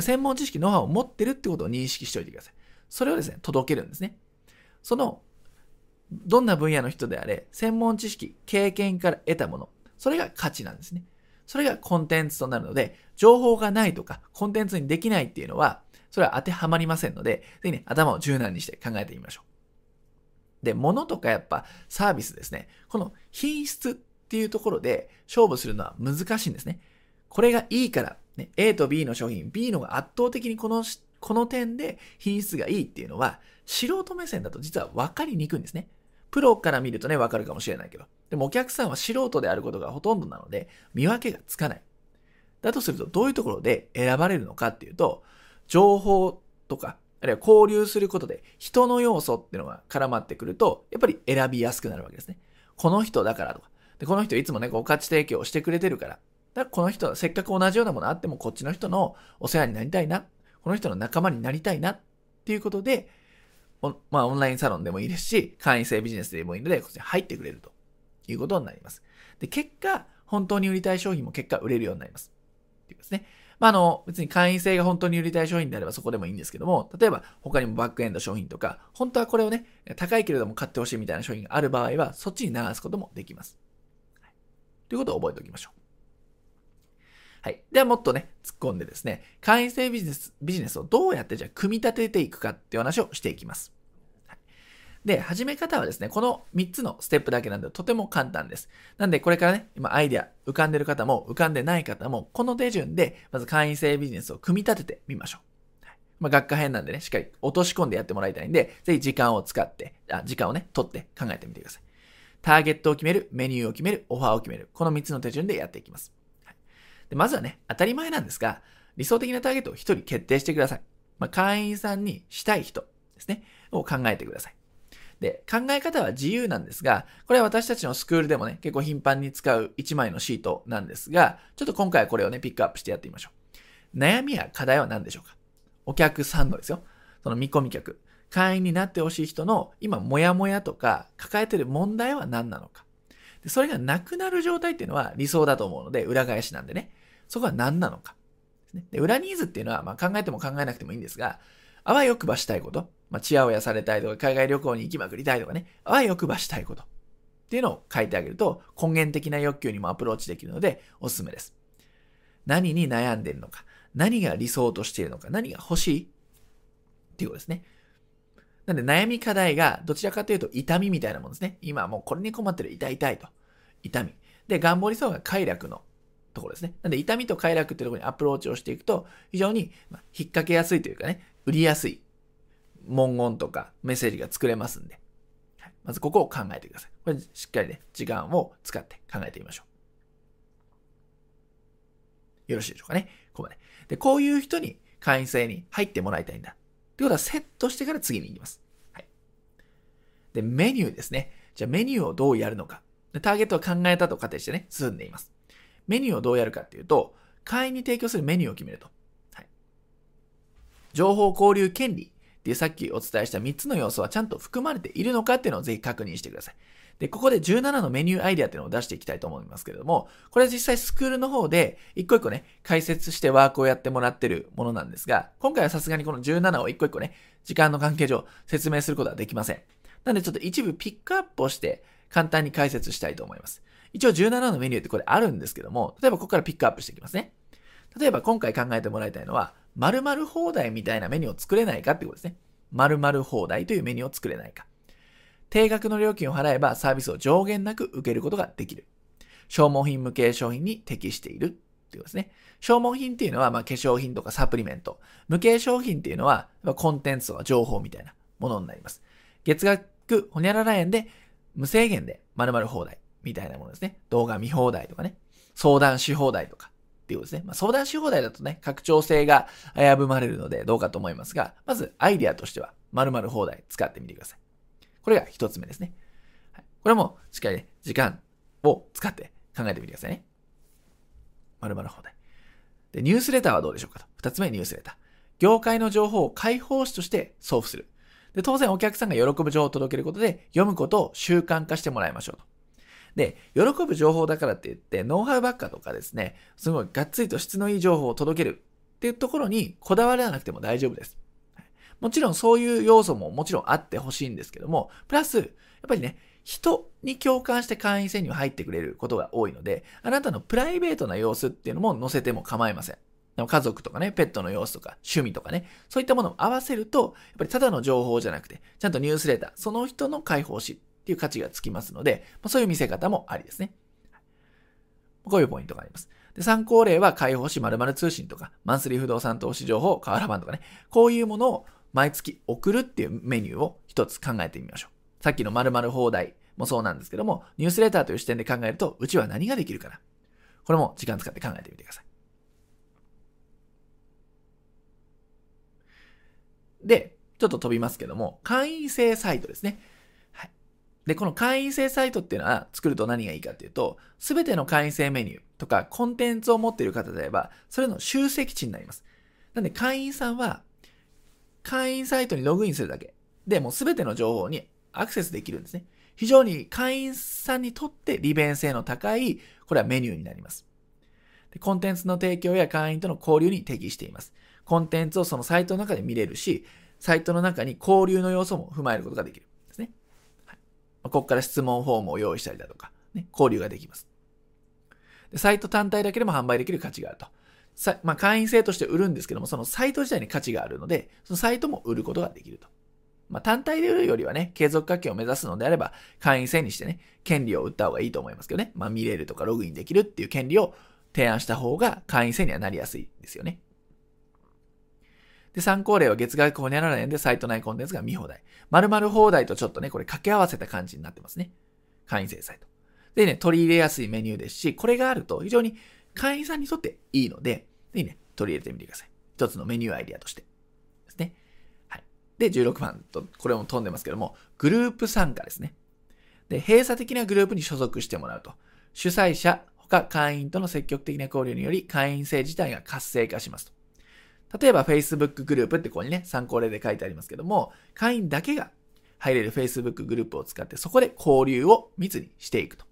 専門知識、ノウハウを持ってるってことを認識しておいてください。それをですね、届けるんですね。その、どんな分野の人であれ、専門知識、経験から得たもの、それが価値なんですね。それがコンテンツとなるので、情報がないとか、コンテンツにできないっていうのは、それは当てはまりませんので、ぜひね、頭を柔軟にして考えてみましょう。で、物とかやっぱサービスですね。この品質っていうところで勝負するのは難しいんですね。これがいいから、ね、A と B の商品、B のが圧倒的にこの、この点で品質がいいっていうのは、素人目線だと実は分かりにくいんですね。プロから見るとね、分かるかもしれないけど。でもお客さんは素人であることがほとんどなので、見分けがつかない。だとすると、どういうところで選ばれるのかっていうと、情報とか、あるいは交流することで人の要素っていうのが絡まってくると、やっぱり選びやすくなるわけですね。この人だからとか。で、この人いつもね、こう価値提供してくれてるから。だからこの人はせっかく同じようなものあってもこっちの人のお世話になりたいな。この人の仲間になりたいなっていうことで、まあオンラインサロンでもいいですし、会員制ビジネスでもいいので、こっちに入ってくれるということになります。で、結果、本当に売りたい商品も結果売れるようになります。っていうですね。まあ、あの、別に会員制が本当に売りたい商品であればそこでもいいんですけども、例えば他にもバックエンド商品とか、本当はこれをね、高いけれども買ってほしいみたいな商品がある場合は、そっちに流すこともできます。はい、ということを覚えておきましょう。はい。ではもっとね、突っ込んでですね、会員制ビジネス、ビジネスをどうやってじゃあ組み立てていくかっていう話をしていきます。で、始め方はですね、この3つのステップだけなんでとても簡単です。なんでこれからね、今アイデア浮かんでる方も浮かんでない方も、この手順でまず会員制ビジネスを組み立ててみましょう。まあ、学科編なんでね、しっかり落とし込んでやってもらいたいんで、ぜひ時間を使って、あ時間をね、取って考えてみてください。ターゲットを決める、メニューを決める、オファーを決める。この3つの手順でやっていきます。でまずはね、当たり前なんですが、理想的なターゲットを1人決定してください。まあ、会員さんにしたい人ですね、を考えてください。で、考え方は自由なんですが、これは私たちのスクールでもね、結構頻繁に使う1枚のシートなんですが、ちょっと今回はこれをね、ピックアップしてやってみましょう。悩みや課題は何でしょうか？お客さんのですよ。その見込み客。会員になってほしい人の今、モヤモヤとか抱えてる問題は何なのか。でそれがなくなる状態っていうのは理想だと思うので、裏返しなんでね。そこは何なのか。で裏ニーズっていうのは、まあ、考えても考えなくてもいいんですが、あわよくばしたいこと。まあ、チヤホヤされたいとか、海外旅行に行きまくりたいとかね、あわよくばしたいこと。っていうのを書いてあげると、根源的な欲求にもアプローチできるので、おすすめです。何に悩んでるのか、何が理想としているのか、何が欲しいっていうことですね。なんで悩み課題がどちらかというと痛みみたいなものですね。今もうこれに困ってる痛い痛いと。痛み。で、頑張りそうが快楽のところですね。なんで痛みと快楽っていうところにアプローチをしていくと、非常に引っ掛けやすいというかね、売りやすい文言とかメッセージが作れますんで、まずここを考えてください。これしっかりね、時間を使って考えてみましょう。よろしいでしょうかね。ここまで。で、こういう人に会員制に入ってもらいたいんだ。ってことはセットしてから次に行きます。はい。で、メニューですね。じゃあメニューをどうやるのか。ターゲットを考えたと仮定してね、進んでいます。メニューをどうやるかっていうと、会員に提供するメニューを決めると。はい。情報交流権利っていうさっきお伝えした3つの要素はちゃんと含まれているのかっていうのをぜひ確認してください。で、ここで17のメニューアイデアっていうのを出していきたいと思いますけれども、これは実際スクールの方で一個一個ね、解説してワークをやってもらってるものなんですが、今回はさすがにこの17を一個一個ね、時間の関係上説明することはできません。なんでちょっと一部ピックアップをして簡単に解説したいと思います。一応17のメニューってこれあるんですけども、例えばここからピックアップしていきますね。例えば今回考えてもらいたいのは、〇〇放題みたいなメニューを作れないかってことですね。〇〇放題というメニューを作れないか。定額の料金を払えばサービスを上限なく受けることができる。消耗品無形商品に適しているっていうことですね。消耗品っていうのは、まあ、化粧品とかサプリメント。無形商品っていうのは、コンテンツとか情報みたいなものになります。月額ほにゃらら円で無制限で〇〇放題みたいなものですね。動画見放題とかね。相談し放題とか。っていうことですね。まあ、相談し放題だとね、拡張性が危ぶまれるのでどうかと思いますが、まずアイデアとしては、〇〇放題使ってみてください。これが一つ目ですね。はい、これもしっかりね、時間を使って考えてみてくださいね。〇〇放題。で、ニュースレターはどうでしょうかと。二つ目、ニュースレター。業界の情報を解放誌として送付する。で、当然お客さんが喜ぶ情報を届けることで、読むことを習慣化してもらいましょうと。で、喜ぶ情報だからって言って、ノウハウばっかとかですね、すごいがっつりと質のいい情報を届けるっていうところにこだわらなくても大丈夫です。もちろんそういう要素ももちろんあってほしいんですけども、プラス、やっぱりね、人に共感して会員制には入ってくれることが多いので、あなたのプライベートな様子っていうのも載せても構いません。家族とかね、ペットの様子とか、趣味とかね、そういったものを合わせると、やっぱりただの情報じゃなくて、ちゃんとニュースレター、その人の解放誌っていう価値がつきますので、ま、そういう見せ方もありですね。こういうポイントがあります。で参考例は解放誌〇〇通信とか、マンスリー不動産投資情報、カーラバンとかね、こういうものを毎月送るっていうメニューを一つ考えてみましょう。さっきの〇〇放題もそうなんですけども、ニュースレターという視点で考えると、うちは何ができるかな。これも時間使って考えてみてください。で、ちょっと飛びますけども、会員制サイトですね。で、この会員制サイトっていうのは作ると何がいいかっていうと、すべての会員制メニューとかコンテンツを持っている方であれば、それの集積値になります。なんで会員さんは、会員サイトにログインするだけでもうすべての情報にアクセスできるんですね。非常に会員さんにとって利便性の高い、これはメニューになります。でコンテンツの提供や会員との交流に適しています。コンテンツをそのサイトの中で見れるし、サイトの中に交流の要素も踏まえることができる。ここから質問フォームを用意したりだとか、ね、交流ができます。サイト単体だけでも販売できる価値があると。さまあ、会員制として売るんですけども、そのサイト自体に価値があるので、そのサイトも売ることができると。まあ、単体で売るよりはね、継続課金を目指すのであれば、会員制にしてね、権利を売った方がいいと思いますけどね。まあ、見れるとかログインできるっていう権利を提案した方が会員制にはなりやすいですよね。で、参考例は月額ほにゃらら円でサイト内コンテンツが見放題。〇〇放題とちょっとね、これ掛け合わせた感じになってますね。会員制サイト。でね、取り入れやすいメニューですし、これがあると非常に会員さんにとっていいので、ぜひね、取り入れてみてください。一つのメニューアイディアとして。ですね。はい。で、16番と、これも飛んでますけども、グループ参加ですね。で、閉鎖的なグループに所属してもらうと。主催者、他会員との積極的な交流により会員制自体が活性化しますと。例えば Facebook グループってここにね、参考例で書いてありますけども、会員だけが入れる Facebook グループを使ってそこで交流を密にしていくと。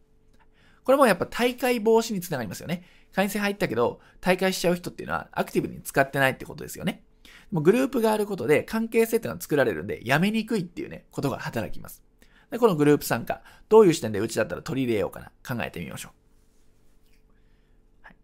これもやっぱ大会防止につながりますよね。会員制入ったけど、大会しちゃう人っていうのはアクティブに使ってないってことですよね。もグループがあることで関係性っていうのは作られるんで、やめにくいっていうね、ことが働きます。でこのグループ参加、どういう視点でうちだったら取り入れようかな、考えてみましょう。はい。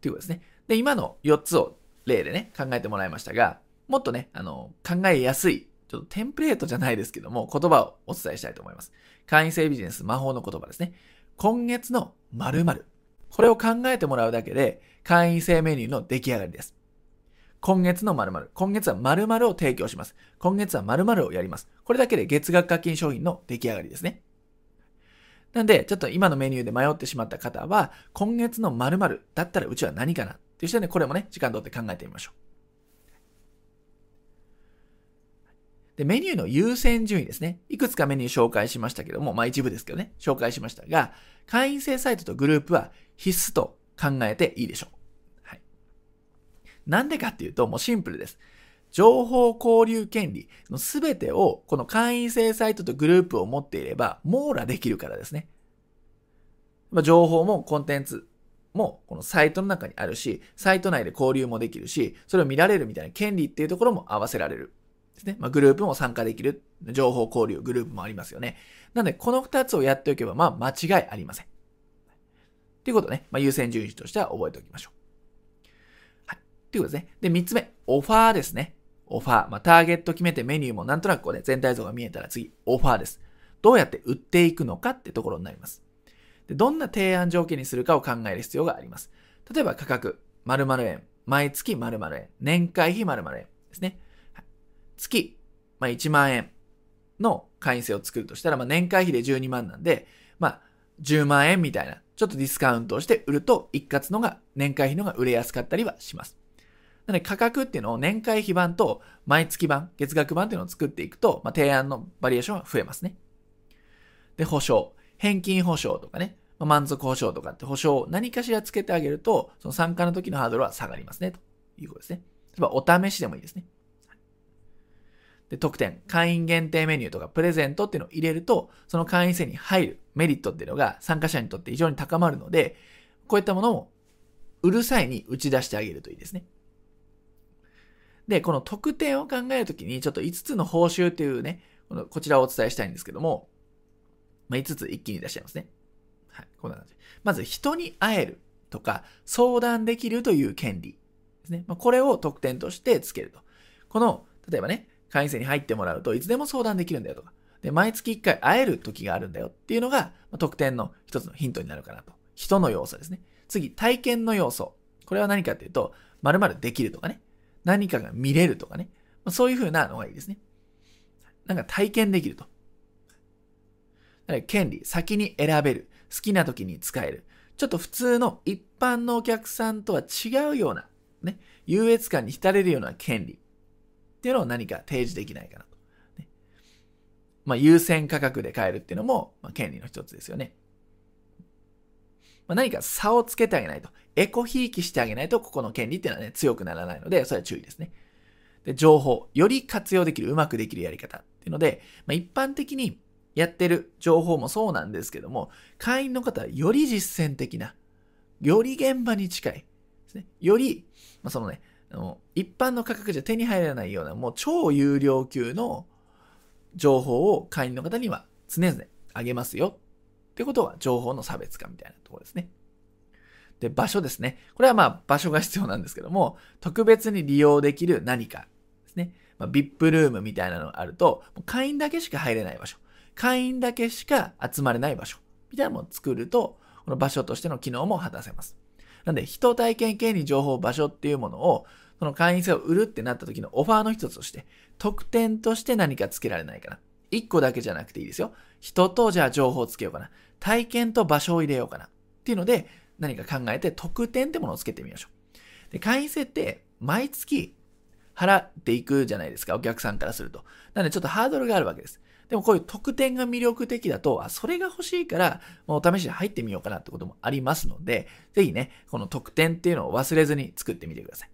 ということですね。で、今の4つを例でね、考えてもらいましたが、もっとね、あの、考えやすい、ちょっとテンプレートじゃないですけども、言葉をお伝えしたいと思います。会員制ビジネス魔法の言葉ですね。今月の〇〇。これを考えてもらうだけで、会員制メニューの出来上がりです。今月の〇〇。今月は〇〇を提供します。今月は〇〇をやります。これだけで月額課金商品の出来上がりですね。なんで、ちょっと今のメニューで迷ってしまった方は、今月の〇〇だったらうちは何かなという視点でこれもね、時間とって考えてみましょう。で、メニューの優先順位ですね。いくつかメニュー紹介しましたけども、まあ一部ですけどね、紹介しましたが、会員制サイトとグループは必須と考えていいでしょう。はい。なんでかっていうと、もうシンプルです。情報交流権利のすべてを、この会員制サイトとグループを持っていれば、網羅できるからですね。ま情報もコンテンツ、もこのサイトの中にあるし、サイト内で交流もできるし、それを見られるみたいな権利っていうところも合わせられる。ですね。まあ、グループも参加できる。情報交流、グループもありますよね。なので、この二つをやっておけば、まあ、間違いありません。ということね、まあ、優先順位としては覚えておきましょう。はい。ということですね。で、三つ目、オファーですね。オファー。まあ、ターゲット決めてメニューもなんとなくこうね、全体像が見えたら次、オファーです。どうやって売っていくのかってところになります。でどんな提案条件にするかを考える必要があります。例えば価格、〇〇円、毎月〇〇円、年会費〇〇円ですね。はい月、まあ、1万円の会員制を作るとしたら、まあ、年会費で12万なんで、まあ、10万円みたいなちょっとディスカウントをして売ると、一括のが、年会費のが売れやすかったりはします。なので価格っていうのを年会費版と毎月版、月額版っていうのを作っていくと、まあ、提案のバリエーションは増えますね。で、保証。返金保証とかね、まあ、満足保証とかって保証を何かしらつけてあげると、その参加の時のハードルは下がりますね、ということですね。例えばお試しでもいいですね。で、特典、会員限定メニューとかプレゼントっていうのを入れると、その会員制に入るメリットっていうのが参加者にとって非常に高まるので、こういったものを売る際に打ち出してあげるといいですね。で、この特典を考えるときに、ちょっと5つの報酬っていうね、このこちらをお伝えしたいんですけども、まあ、5つ一気に出しちゃいますね。はい、こんな感じ。まず、人に会えるとか、相談できるという権利ですね。まあ、これを特典としてつけると。この、例えばね、会員制に入ってもらうといつでも相談できるんだよとか、で、毎月1回会える時があるんだよっていうのが、まあ、特典の一つのヒントになるかなと。人の要素ですね。次、体験の要素。これは何かっていうと、〇〇できるとかね。何かが見れるとかね。ま、そういう風なのがいいですね。なんか体験できると。権利、先に選べる。好きな時に使える。ちょっと普通の一般のお客さんとは違うような、ね、優越感に浸れるような権利っていうのを何か提示できないかなと。ね、まあ、優先価格で買えるっていうのも、まあ、権利の一つですよね。まあ、何か差をつけてあげないと。エコひいきしてあげないと、ここの権利っていうのはね、強くならないので、それは注意ですね。で、情報。より活用できる、うまくできるやり方っていうので、まあ、一般的にやってる情報もそうなんですけども、会員の方はより実践的な、より現場に近いですね。より、まあ、そのね、あの一般の価格じゃ手に入らないような、もう超有料級の情報を会員の方には常々あげますよ。ってことは情報の差別化みたいなところですね。で、場所ですね。これはまあ場所が必要なんですけども、特別に利用できる何かですね。ま、VIP ルームみたいなのがあると、会員だけしか入れない場所。会員だけしか集まれない場所。みたいなのを作ると、この場所としての機能も果たせます。なんで、人体験権利情報場所っていうものを、その会員制を売るってなった時のオファーの一つとして、特典として何か付けられないかな。一個だけじゃなくていいですよ。人とじゃあ情報をつけようかな。体験と場所を入れようかな。っていうので、何か考えて特典ってものをつけてみましょう。で、会員制って毎月払っていくじゃないですか、お客さんからすると。なのでちょっとハードルがあるわけです。でもこういう特典が魅力的だと、あ、それが欲しいから、もう試しで入ってみようかなってこともありますので、ぜひね、この特典っていうのを忘れずに作ってみてください。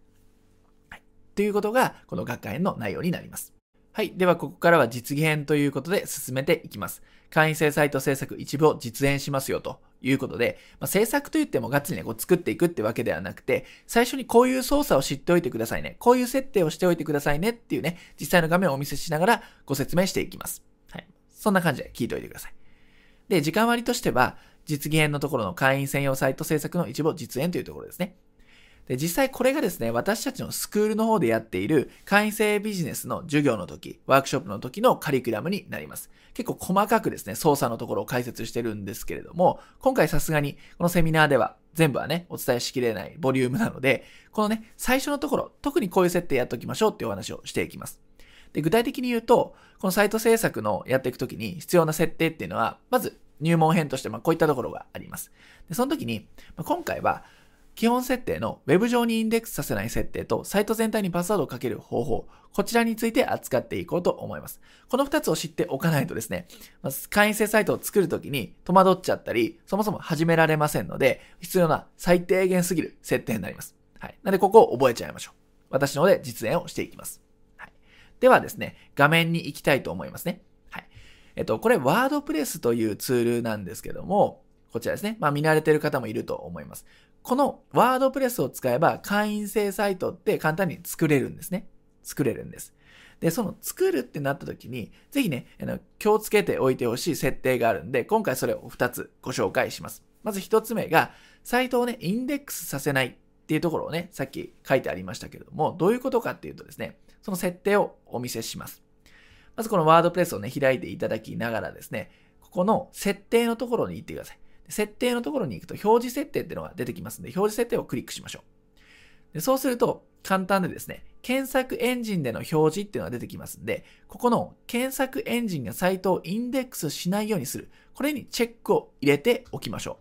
はい。ということが、この学会の内容になります。はい。では、ここからは実現編ということで進めていきます。会員制サイト制作一部を実演しますよということで、まあ、制作といってもガッツリね、こう作っていくってわけではなくて、最初にこういう操作を知っておいてくださいね。こういう設定をしておいてくださいねっていうね、実際の画面をお見せしながらご説明していきます。そんな感じで聞いておいてください。で、時間割としては、実現のところの会員専用サイト制作の一部を実演というところですね。で、実際これがですね、私たちのスクールの方でやっている会員制ビジネスの授業の時、ワークショップの時のカリキュラムになります。結構細かくですね、操作のところを解説してるんですけれども、今回さすがにこのセミナーでは全部はね、お伝えしきれないボリュームなので、このね、最初のところ、特にこういう設定やっておきましょうっていうお話をしていきます。で、具体的に言うと、このサイト制作のやっていくときに必要な設定っていうのは、まず入門編として、まこういったところがあります。で、その時に、まあ、今回は、基本設定の Web 上にインデックスさせない設定とサイト全体にパスワードをかける方法、こちらについて扱っていこうと思います。この2つを知っておかないとですね、まず会員制サイトを作るときに戸惑っちゃったり、そもそも始められませんので、必要な最低限すぎる設定になります。はい。なのでここを覚えちゃいましょう。私の方で実演をしていきます。ではですね、画面に行きたいと思いますね。はい。えっと、これワードプレスというツールなんですけども、こちらですね。まあ見慣れてる方もいると思います。このワードプレスを使えば会員制サイトって簡単に作れるんですね。作れるんです。で、その作るってなった時に、ぜひね、あの気をつけておいてほしい設定があるんで、今回それを2つご紹介します。まず1つ目が、サイトをね、インデックスさせないっていうところをね、さっき書いてありましたけれども、どういうことかっていうとですね、その設定をお見せします。まずこのワードプレスをね、開いていただきながらですね、ここの設定のところに行ってください。設定のところに行くと表示設定っていうのが出てきますので、表示設定をクリックしましょう。でそうすると、簡単でですね、検索エンジンでの表示っていうのが出てきますんで、ここの検索エンジンがサイトをインデックスしないようにする。これにチェックを入れておきましょ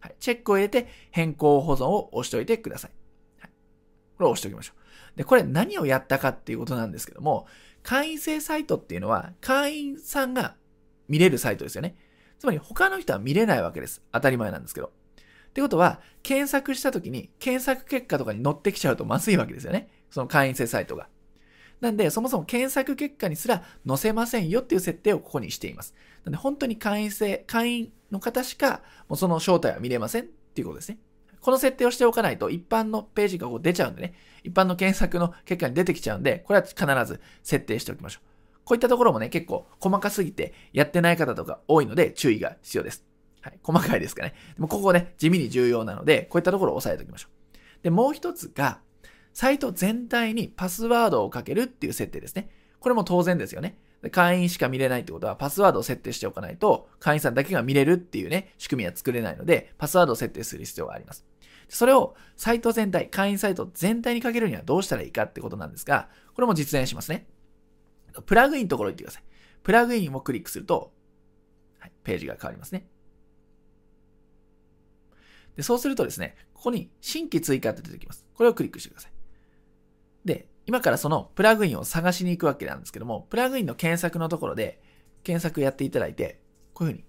う。はい、チェックを入れて変更保存を押しておいてください。はい、これを押しておきましょう。で、これ何をやったかっていうことなんですけども、会員制サイトっていうのは会員さんが見れるサイトですよね。つまり他の人は見れないわけです。当たり前なんですけど。ってことは、検索した時に検索結果とかに載ってきちゃうとまずいわけですよね。その会員制サイトが。なんで、そもそも検索結果にすら載せませんよっていう設定をここにしています。なんで、本当に会員制、会員の方しか、もうその正体は見れませんっていうことですね。この設定をしておかないと、一般のページがこう出ちゃうんでね、一般の検索の結果に出てきちゃうんで、これは必ず設定しておきましょう。こういったところもね、結構細かすぎてやってない方とか多いので注意が必要です。はい。細かいですかね。でもここね、地味に重要なので、こういったところを押さえておきましょう。で、もう一つが、サイト全体にパスワードをかけるっていう設定ですね。これも当然ですよね。会員しか見れないってことは、パスワードを設定しておかないと、会員さんだけが見れるっていうね、仕組みは作れないので、パスワードを設定する必要があります。それをサイト全体、会員サイト全体にかけるにはどうしたらいいかってことなんですが、これも実演しますね。プラグインのところ行ってください。プラグインをクリックすると、はい、ページが変わりますね。で、そうするとですね、ここに新規追加って出てきます。これをクリックしてください。で、今からそのプラグインを探しに行くわけなんですけども、プラグインの検索のところで検索やっていただいて、こういうふうに、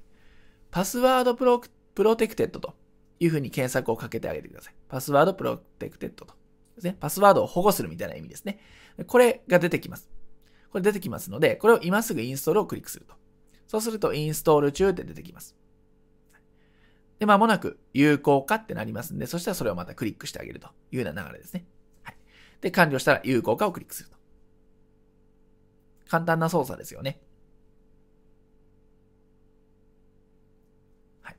password pro protected というふうに検索をかけてあげてください。 password protected と。ですね。パスワードを保護するみたいな意味ですね。これが出てきます。これ出てきますので、これを今すぐインストールをクリックすると。そうすると、インストール中って出てきます。で、まもなく有効化ってなりますんで、そしたらそれをまたクリックしてあげるというような流れですね。はいで、完了したら有効化をクリックすると。簡単な操作ですよね。はい。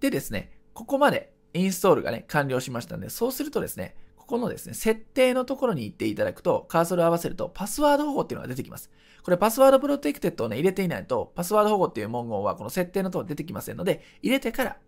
でですね、ここまでインストールがね、完了しましたんで、そうするとですね、ここのですね、設定のところに行っていただくと、カーソルを合わせると、パスワード保護っていうのが出てきます。これ、 Password Protected をね、入れていないと、パスワード保護っていう文言は、この設定のところ出てきませんので、入れてから、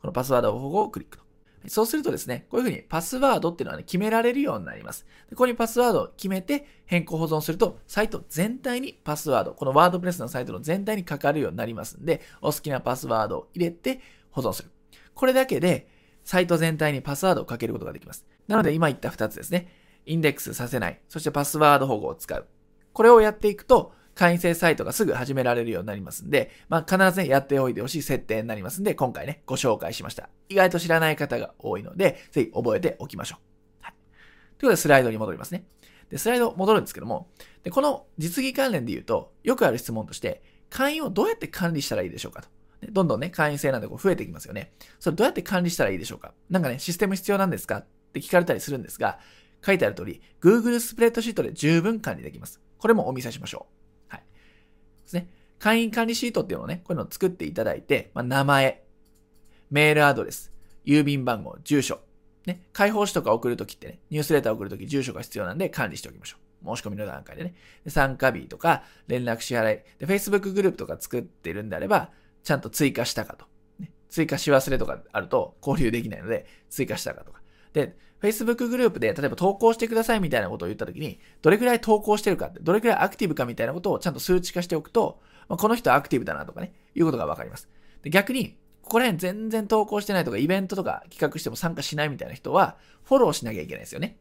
このパスワード保護をクリックと。そうするとですね、こういうふうにパスワードっていうのはね、決められるようになります。でここにパスワードを決めて変更保存すると、サイト全体にパスワード、このワードプレスのサイトの全体にかかるようになりますんで、お好きなパスワードを入れて保存する。これだけで、サイト全体にパスワードをかけることができます。なので今言った2つですね。インデックスさせない。そしてパスワード保護を使う。これをやっていくと、会員制サイトがすぐ始められるようになりますんで、まあ、必ずね、やっておいてほしい設定になりますんで、今回ね、ご紹介しました。意外と知らない方が多いので、ぜひ覚えておきましょう。はい。ということで、スライドに戻りますね。で、スライド戻るんですけども、で、この実技関連で言うと、よくある質問として、会員をどうやって管理したらいいでしょうかと。どんどんね、会員制なんでこう増えていきますよね。それどうやって管理したらいいでしょうか？なんかね、システム必要なんですか？って聞かれたりするんですが、書いてある通り、Google スプレッドシートで十分管理できます。これもお見せしましょう。はいですね。会員管理シートっていうのをね、こういうのを作っていただいて、まあ、名前、メールアドレス、郵便番号、住所、ね、開放紙とか送るときってね、ニュースレター送るとき住所が必要なんで管理しておきましょう。申し込みの段階でね。で参加日とか、連絡支払い。で、Facebook グループとか作ってるんであれば、ちゃんと追加したかと。ね、追加し忘れとかあると交流できないので、追加したかとか。で、Facebook グループで、例えば投稿してくださいみたいなことを言ったときに、どれくらい投稿してるかって、どれくらいアクティブかみたいなことをちゃんと数値化しておくと、まあ、この人アクティブだなとかね、いうことがわかります。で逆に、ここら辺全然投稿してないとか、イベントとか企画しても参加しないみたいな人は、フォローしなきゃいけないですよね。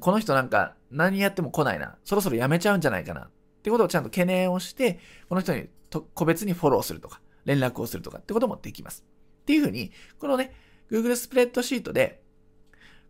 この人なんか何やっても来ないな。そろそろやめちゃうんじゃないかな。ってことをちゃんと懸念をして、この人に個別にフォローするとか、連絡をするとかってこともできます。っていうふうに、このね、Google スプレッドシートで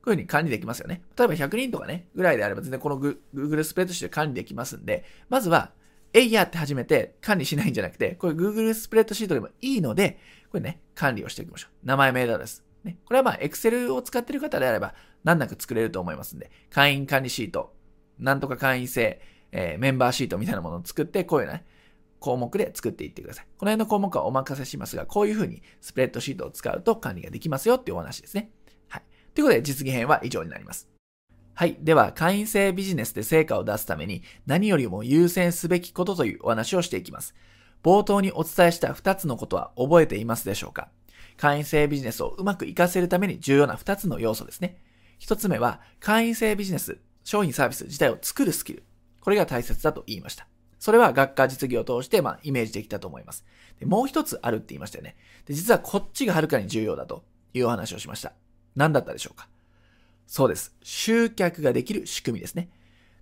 こういうふうに管理できますよね。例えば100人とかね、ぐらいであれば全然この Google スプレッドシートで管理できますんで、まずは、えいやって始めて管理しないんじゃなくて、これ Google スプレッドシートでもいいので、これね、管理をしていきましょう。名前、メールアドレス。ね、これはまあ、Excel を使ってる方であれば、難なく作れると思いますんで、会員管理シート、なんとか会員制、えー、メンバーシートみたいなものを作って、こういうね、項目で作っていってください。この辺の項目はお任せしますが、こういうふうにスプレッドシートを使うと管理ができますよっていうお話ですね。はいということで、実技編は以上になります。はい。では、会員制ビジネスで成果を出すために何よりも優先すべきことというお話をしていきます。冒頭にお伝えした2つのことは覚えていますでしょうか？会員制ビジネスをうまく活かせるために重要な2つの要素ですね。1つ目は、会員制ビジネス、商品サービス自体を作るスキル。これが大切だと言いました。それは学科実技を通して、まあ、イメージできたと思います。でもう一つあるって言いましたよね。で、実はこっちがはるかに重要だというお話をしました。何だったでしょうか？そうです。集客ができる仕組みですね。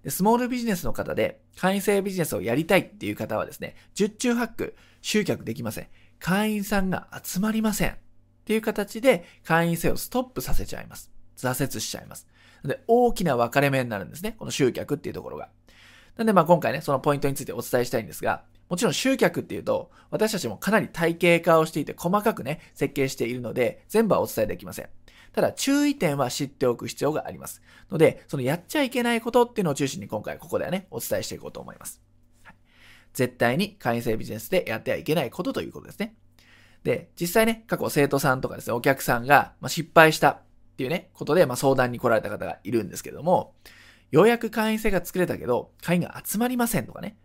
でスモールビジネスの方で会員制ビジネスをやりたいっていう方はですね、十中八九集客できません。会員さんが集まりません。っていう形で会員制をストップさせちゃいます。挫折しちゃいます。で、大きな分かれ目になるんですね。この集客っていうところが。なんでまあ今回ね、そのポイントについてお伝えしたいんですが、もちろん集客っていうと、私たちもかなり体系化をしていて細かくね、設計しているので、全部はお伝えできません。ただ注意点は知っておく必要があります。ので、そのやっちゃいけないことっていうのを中心に今回ここではね、お伝えしていこうと思います。はい、絶対に会員制ビジネスでやってはいけないことということですね。で、実際ね、過去生徒さんとかですね、お客さんが、ま失敗したっていうね、ことで、ま相談に来られた方がいるんですけども、ようやく会員制が作れたけど、会員が集まりませんとかね。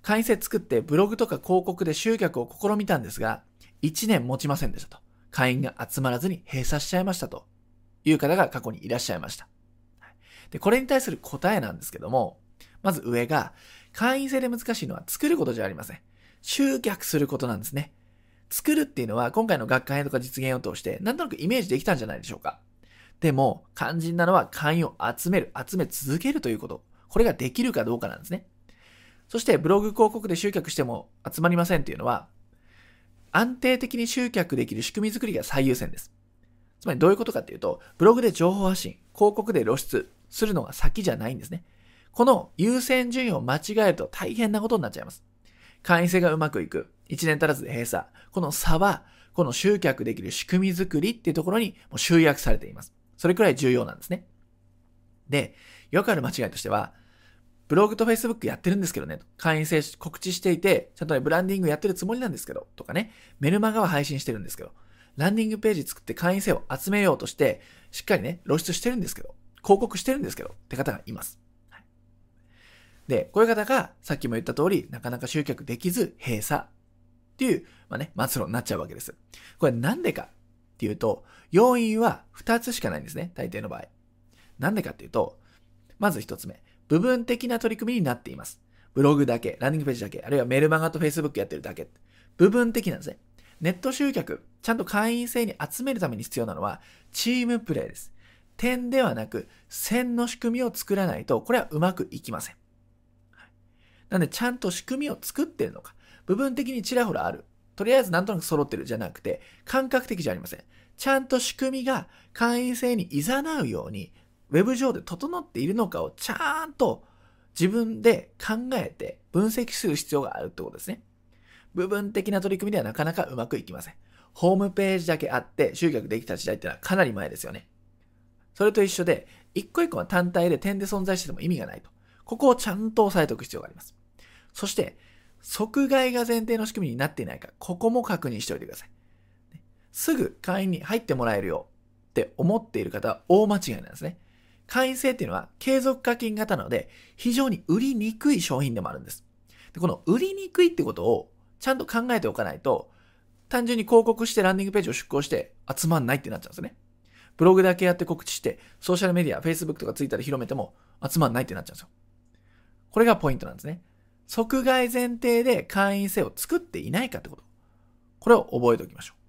会員制作ってブログとか広告で集客を試みたんですが、1年持ちませんでしたと。会員が集まらずに閉鎖しちゃいましたという方が過去にいらっしゃいました。で、これに対する答えなんですけども、まず上が、会員制で難しいのは作ることじゃありません。集客することなんですね。作るっていうのは今回の学会とか実現を通してなんとなくイメージできたんじゃないでしょうか。でも、肝心なのは会員を集める、集め続けるということ。これができるかどうかなんですね。そしてブログ広告で集客しても集まりませんっていうのは、安定的に集客できる仕組み作りが最優先です。つまりどういうことかっていうと、ブログで情報発信、広告で露出するのが先じゃないんですね。この優先順位を間違えると大変なことになっちゃいます。会員制がうまくいく。1年足らずで閉鎖。この差は、この集客できる仕組み作りっていうところにもう集約されています。それくらい重要なんですね。で、よくある間違いとしては、ブログと Facebook やってるんですけどね、会員制告知していて、ちゃんとね、ブランディングやってるつもりなんですけど、とかね、メルマガは配信してるんですけど、ランディングページ作って会員制を集めようとして、しっかりね、露出してるんですけど、広告してるんですけど、って方がいます。はい、で、こういう方が、さっきも言った通り、なかなか集客できず、閉鎖っていう、まあね、末路になっちゃうわけです。これなんでかっていうと、要因は2つしかないんですね、大抵の場合。なんでかっていうと、まず1つ目。部分的な取り組みになっています。ブログだけ、ランディングページだけ、あるいはメルマガと Facebook やってるだけ。部分的なんですね。ネット集客、ちゃんと会員制に集めるために必要なのは、チームプレイです。点ではなく、線の仕組みを作らないと、これはうまくいきません。なので、ちゃんと仕組みを作ってるのか、部分的にちらほらある。とりあえずなんとなく揃ってるじゃなくて、感覚的じゃありません。ちゃんと仕組みが会員制に誘うように、ウェブ上で整っているのかをちゃんと自分で考えて分析する必要があるってことですね。部分的な取り組みではなかなかうまくいきません。ホームページだけあって集客できた時代ってのはかなり前ですよね。それと一緒で、一個一個は単体で点で存在してても意味がないと。ここをちゃんと押さえておく必要があります。そして、即買いが前提の仕組みになっていないか、ここも確認しておいてください。すぐ会員に入ってもらえるよって思っている方は大間違いなんですね。会員制っていうのは継続課金型なので、非常に売りにくい商品でもあるんです。でこの売りにくいってことをちゃんと考えておかないと、単純に広告してランディングページを出稿して集まんないってなっちゃうんですね。ブログだけやって告知して、ソーシャルメディア、Facebook とか Twitter で広めても集まんないってなっちゃうんですよ。これがポイントなんですね。即買い前提で会員制を作っていないかってこと。これを覚えておきましょう。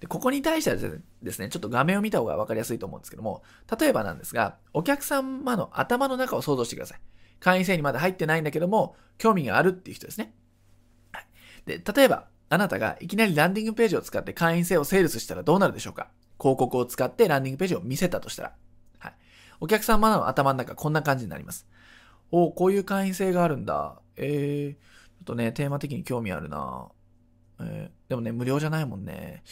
で、ここに対してはですね、ちょっと画面を見た方がわかりやすいと思うんですけども、例えばなんですが、お客様の頭の中を想像してください。会員制にまだ入ってないんだけども、興味があるっていう人ですね。はい、で、例えば、あなたがいきなりランディングページを使って会員制をセールスしたらどうなるでしょうか広告を使ってランディングページを見せたとしたら。はい。お客様の頭の中こんな感じになります。おこういう会員制があるんだ。えー、ちょっとね、テーマ的に興味あるな。えー、でもね、無料じゃないもんね。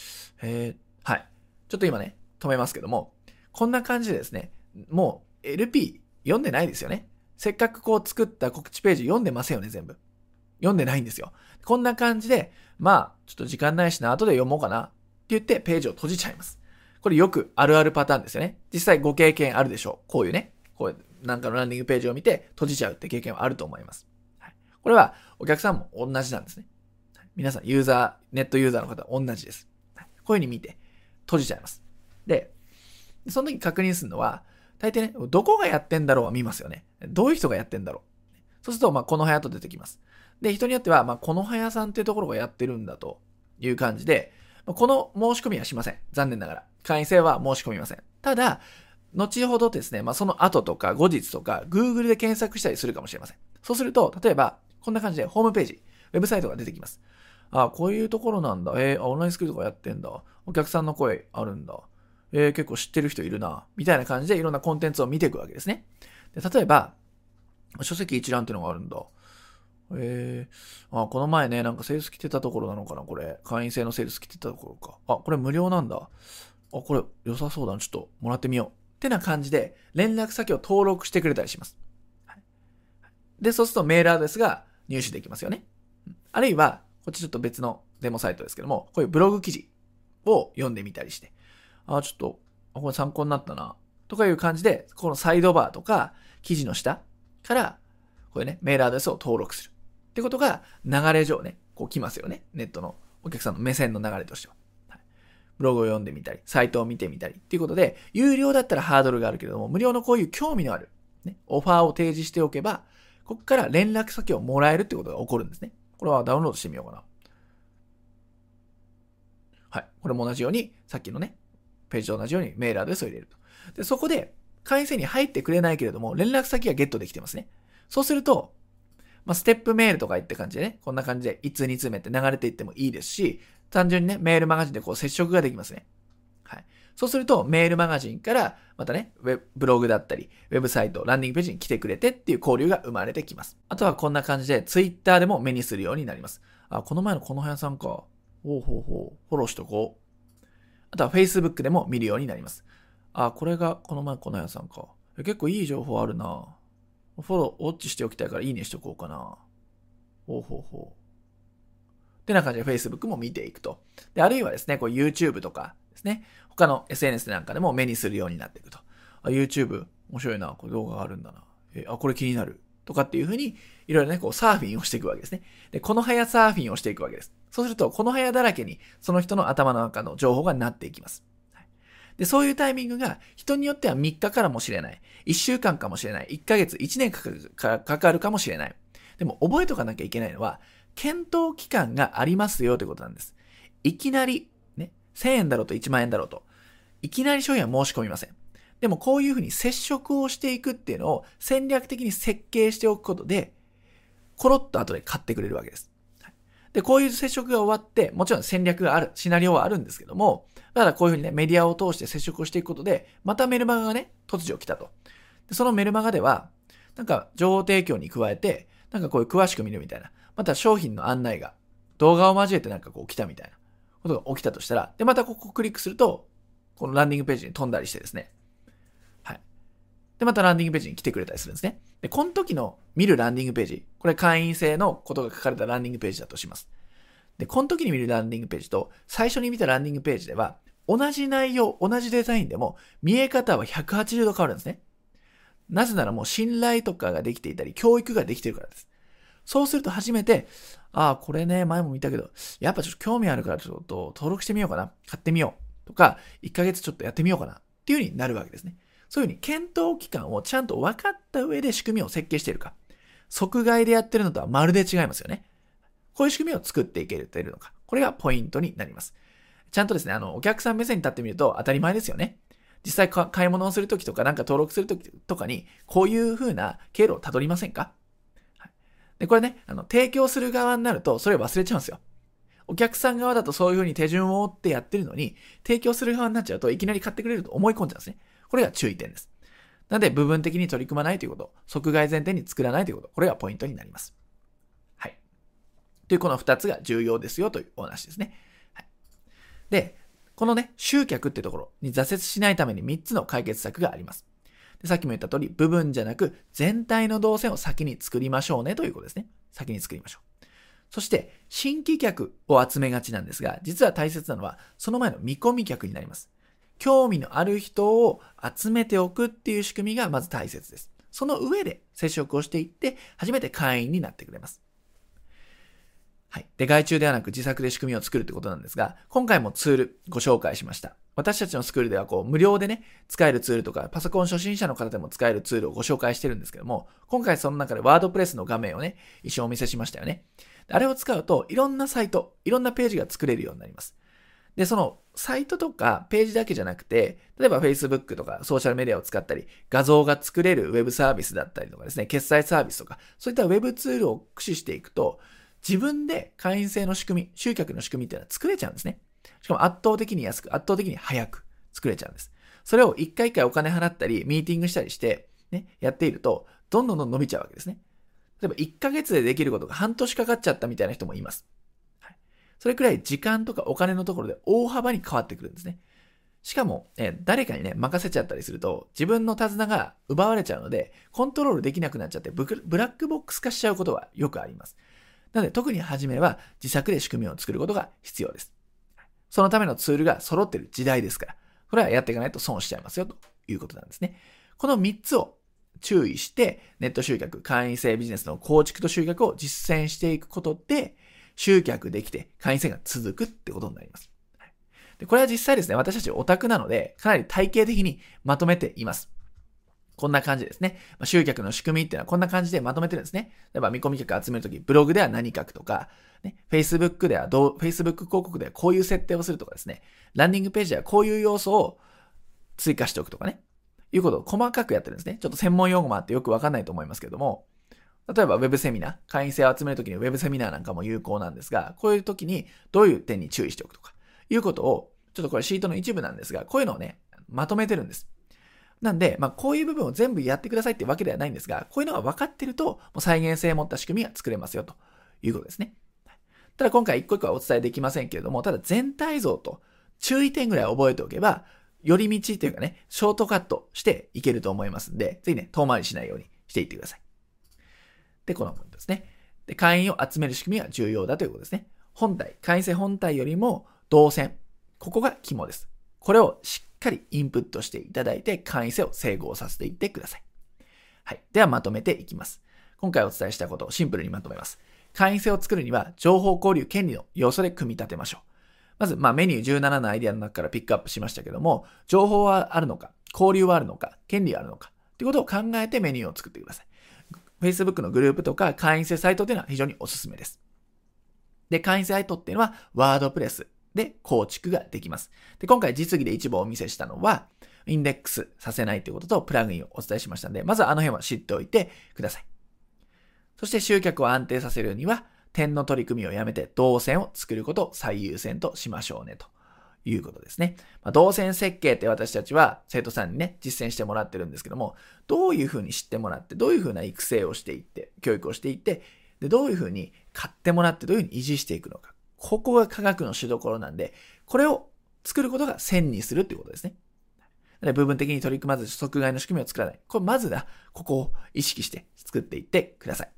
えー、はい。ちょっと今ね、止めますけども、こんな感じでですね、もう LP 読んでないですよね。せっかくこう作った告知ページ読んでませんよね、全部。読んでないんですよ。こんな感じで、まあ、ちょっと時間ないしな、後で読もうかなって言ってページを閉じちゃいます。これよくあるあるパターンですよね。実際ご経験あるでしょう。こういうね、こういうなんかのランディングページを見て閉じちゃうって経験はあると思います。はい、これはお客さんも同じなんですね。皆さん、ユーザー、ネットユーザーの方同じです。こういう風に見て、閉じちゃいます。で、その時確認するのは、大抵ね、どこがやってんだろうは見ますよね。どういう人がやってんだろう。そうすると、まあ、この部屋と出てきます。で、人によっては、まあ、この部屋さんっていうところがやってるんだという感じで、この申し込みはしません。残念ながら。会員制は申し込みません。ただ、後ほどですね、まあ、その後とか後日とか、Google で検索したりするかもしれません。そうすると、例えば、こんな感じでホームページ、ウェブサイトが出てきます。あ、こういうところなんだ。えー、オンラインスクールとかやってんだ。お客さんの声あるんだ。えー、結構知ってる人いるな。みたいな感じでいろんなコンテンツを見ていくわけですね。で例えば、書籍一覧っていうのがあるんだ。えー、あ、この前ね、なんかセールス来てたところなのかな、これ。会員制のセールス来てたところか。あ、これ無料なんだ。あ、これ良さそうだな。ちょっともらってみよう。ってな感じで、連絡先を登録してくれたりします。で、そうするとメールアドレスが入手できますよね。あるいは、こっちちょっと別のデモサイトですけども、こういうブログ記事を読んでみたりして、あ、ちょっと、これ参考になったな。とかいう感じで、このサイドバーとか、記事の下から、これね、メールアドレスを登録する。ってことが、流れ上ね、こう来ますよね。ネットのお客さんの目線の流れとしては。ブログを読んでみたり、サイトを見てみたりっていうことで、有料だったらハードルがあるけれども、無料のこういう興味のある、ね、オファーを提示しておけば、ここから連絡先をもらえるってことが起こるんですね。これはダウンロードしてみようかな。はい。これも同じように、さっきのね、ページと同じようにメールアドレスを入れると。で、そこで、会員制に入ってくれないけれども、連絡先がゲットできてますね。そうすると、まあ、ステップメールとか言って感じでね、こんな感じで1通2通目って流れていってもいいですし、単純にね、メールマガジンでこう接触ができますね。そうすると、メールマガジンから、またね、ブログだったり、ウェブサイト、ランディングページに来てくれてっていう交流が生まれてきます。あとはこんな感じで、ツイッターでも目にするようになります。あ、この前のこの部屋さんか。ほうほうほう。フォローしとこう。あとは Facebook でも見るようになります。あ、これがこの前この部屋さんか。結構いい情報あるな。フォロー、ウォッチしておきたいからいいねしとこうかな。ほうほうほう。ってな感じで Facebook も見ていくと。で、あるいはですね、こう YouTube とかですね、他の SNS なんかでも目にするようになっていくと。あ、YouTube 面白いな、これ動画があるんだな。えあ、これ気になる。とかっていうふうに、いろいろね、こうサーフィンをしていくわけですね。で、この部屋サーフィンをしていくわけです。そうすると、この部屋だらけに、その人の頭の中の情報がなっていきます。で、そういうタイミングが人によっては3日からもしれない。1週間かもしれない。1ヶ月、1年かかるかかかるかもしれない。でも覚えとかなきゃいけないのは、検討期間がありますよということなんです。いきなり、ね、1000円だろうと1万円だろうと、いきなり商品は申し込みません。でもこういうふうに接触をしていくっていうのを戦略的に設計しておくことで、コロッと後で買ってくれるわけです。で、こういう接触が終わって、もちろん戦略がある、シナリオはあるんですけども、ただこういうふうにね、メディアを通して接触をしていくことで、またメルマガがね、突如来たと。でそのメルマガでは、なんか情報提供に加えて、なんかこういう詳しく見るみたいな。また商品の案内が、動画を交えてなんかこう来たみたいなことが起きたとしたら、で、またここクリックすると、このランディングページに飛んだりしてですね。はい。で、またランディングページに来てくれたりするんですね。で、この時の見るランディングページ、これ会員制のことが書かれたランディングページだとします。で、この時に見るランディングページと、最初に見たランディングページでは、同じ内容、同じデザインでも、見え方は180度変わるんですね。なぜならもう信頼とかができていたり、教育ができてるからです。そうすると初めて、ああ、これね、前も見たけど、やっぱちょっと興味あるからちょっと登録してみようかな。買ってみよう。とか、1ヶ月ちょっとやってみようかな。っていう風になるわけですね。そういう風に検討期間をちゃんと分かった上で仕組みを設計しているか。即買いでやってるのとはまるで違いますよね。こういう仕組みを作っていけているのか。これがポイントになります。ちゃんとですね、あの、お客さん目線に立ってみると当たり前ですよね。実際買い物をするときとか、なんか登録するときとかに、こういう風な経路をたどりませんか？で、これね、あの、提供する側になると、それを忘れちゃうんですよ。お客さん側だとそういう風に手順を追ってやってるのに、提供する側になっちゃうといきなり買ってくれると思い込んじゃうんですね。これが注意点です。なので、部分的に取り組まないということ、即買い前提に作らないということ、これがポイントになります。はい。という、この二つが重要ですよというお話ですね。はい。で、このね、集客ってところに挫折しないために3つの解決策があります。でさっきも言った通り、部分じゃなく全体の動線を先に作りましょうねということですね。先に作りましょう。そして、新規客を集めがちなんですが、実は大切なのは、その前の見込み客になります。興味のある人を集めておくっていう仕組みがまず大切です。その上で接触をしていって、初めて会員になってくれます。はい。で、外注ではなく自作で仕組みを作るってことなんですが、今回もツールご紹介しました。私たちのスクールではこう無料でね、使えるツールとか、パソコン初心者の方でも使えるツールをご紹介してるんですけども、今回その中でワードプレスの画面をね、一緒お見せしましたよね。あれを使うと、いろんなサイト、いろんなページが作れるようになります。で、そのサイトとかページだけじゃなくて、例えば Facebook とかソーシャルメディアを使ったり、画像が作れるウェブサービスだったりとかですね、決済サービスとか、そういったウェブツールを駆使していくと、自分で会員制の仕組み、集客の仕組みっていうのは作れちゃうんですね。しかも圧倒的に安く、圧倒的に早く。作れちゃうんです。それを一回一回お金払ったり、ミーティングしたりして、ね、やっていると、どんどんどん伸びちゃうわけですね。例えば1ヶ月でできることが半年かかっちゃったみたいな人もいます。はい、それくらい時間とかお金のところで大幅に変わってくるんですね。しかも、え誰かにね、任せちゃったりすると、自分の手綱が奪われちゃうので、コントロールできなくなっちゃってブ、ブラックボックス化しちゃうことはよくあります。なので、特に初めは自作で仕組みを作ることが必要です。そのためのツールが揃ってる時代ですから。これはやっていかないと損しちゃいますよということなんですね。この3つを注意して、ネット集客、会員制ビジネスの構築と集客を実践していくことで、集客できて会員制が続くってことになります。でこれは実際ですね、私たちオタクなので、かなり体系的にまとめています。こんな感じですね。まあ、集客の仕組みっていうのはこんな感じでまとめてるんですね。例えば見込み客集めるとき、ブログでは何書くとか、ね、Facebook ではどう、Facebook 広告ではこういう設定をするとかですね、ランディングページではこういう要素を追加しておくとかね、いうことを細かくやってるんですね。ちょっと専門用語もあってよくわかんないと思いますけども、例えば Web セミナー、会員制を集めるときに Web セミナーなんかも有効なんですが、こういうときにどういう点に注意しておくとか、いうことを、ちょっとこれシートの一部なんですが、こういうのをね、まとめてるんです。なんで、まあ、こういう部分を全部やってくださいってわけではないんですが、こういうのが分かってると、もう再現性を持った仕組みが作れますよということですね。ただ今回一個一個はお伝えできませんけれども、ただ全体像と注意点ぐらい覚えておけば、寄り道というかね、ショートカットしていけると思いますんで、ぜひね、遠回りしないようにしていってください。で、このポイントですね。で、会員を集める仕組みが重要だということですね。本体、会員制本体よりも動線。ここが肝です。これをしっかりインプットしていただいて、会員制を整合させていってください。はい。ではまとめていきます。今回お伝えしたことをシンプルにまとめます。会員制を作るには、情報交流権利の要素で組み立てましょう。まず、まあ、メニュー17のアイディアの中からピックアップしましたけども、情報はあるのか、交流はあるのか、権利はあるのか、ということを考えてメニューを作ってください。Facebook のグループとか会員制サイトというのは非常におすすめです。で、会員制サイトっていうのは、ワードプレスで構築ができます。で、今回実技で一部お見せしたのは、インデックスさせないということと、プラグインをお伝えしましたので、まずあの辺は知っておいてください。そして集客を安定させるには、点の取り組みをやめて動線を作ることを最優先としましょうねということですね。まあ、動線設計って私たちは生徒さんにね、実践してもらってるんですけども、どういうふうに知ってもらって、どういうふうな育成をしていって、教育をしていって、で、どういうふうに買ってもらって、どういうふうに維持していくのか。ここが科学の主所なんで、これを作ることが線にするっていうことですね。部分的に取り組まず、即買いの仕組みを作らない。これまずは、ここを意識して作っていってください。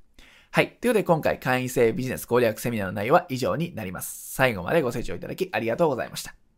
はい。ということで今回会員制ビジネス攻略セミナーの内容は以上になります。最後までご清聴いただきありがとうございました。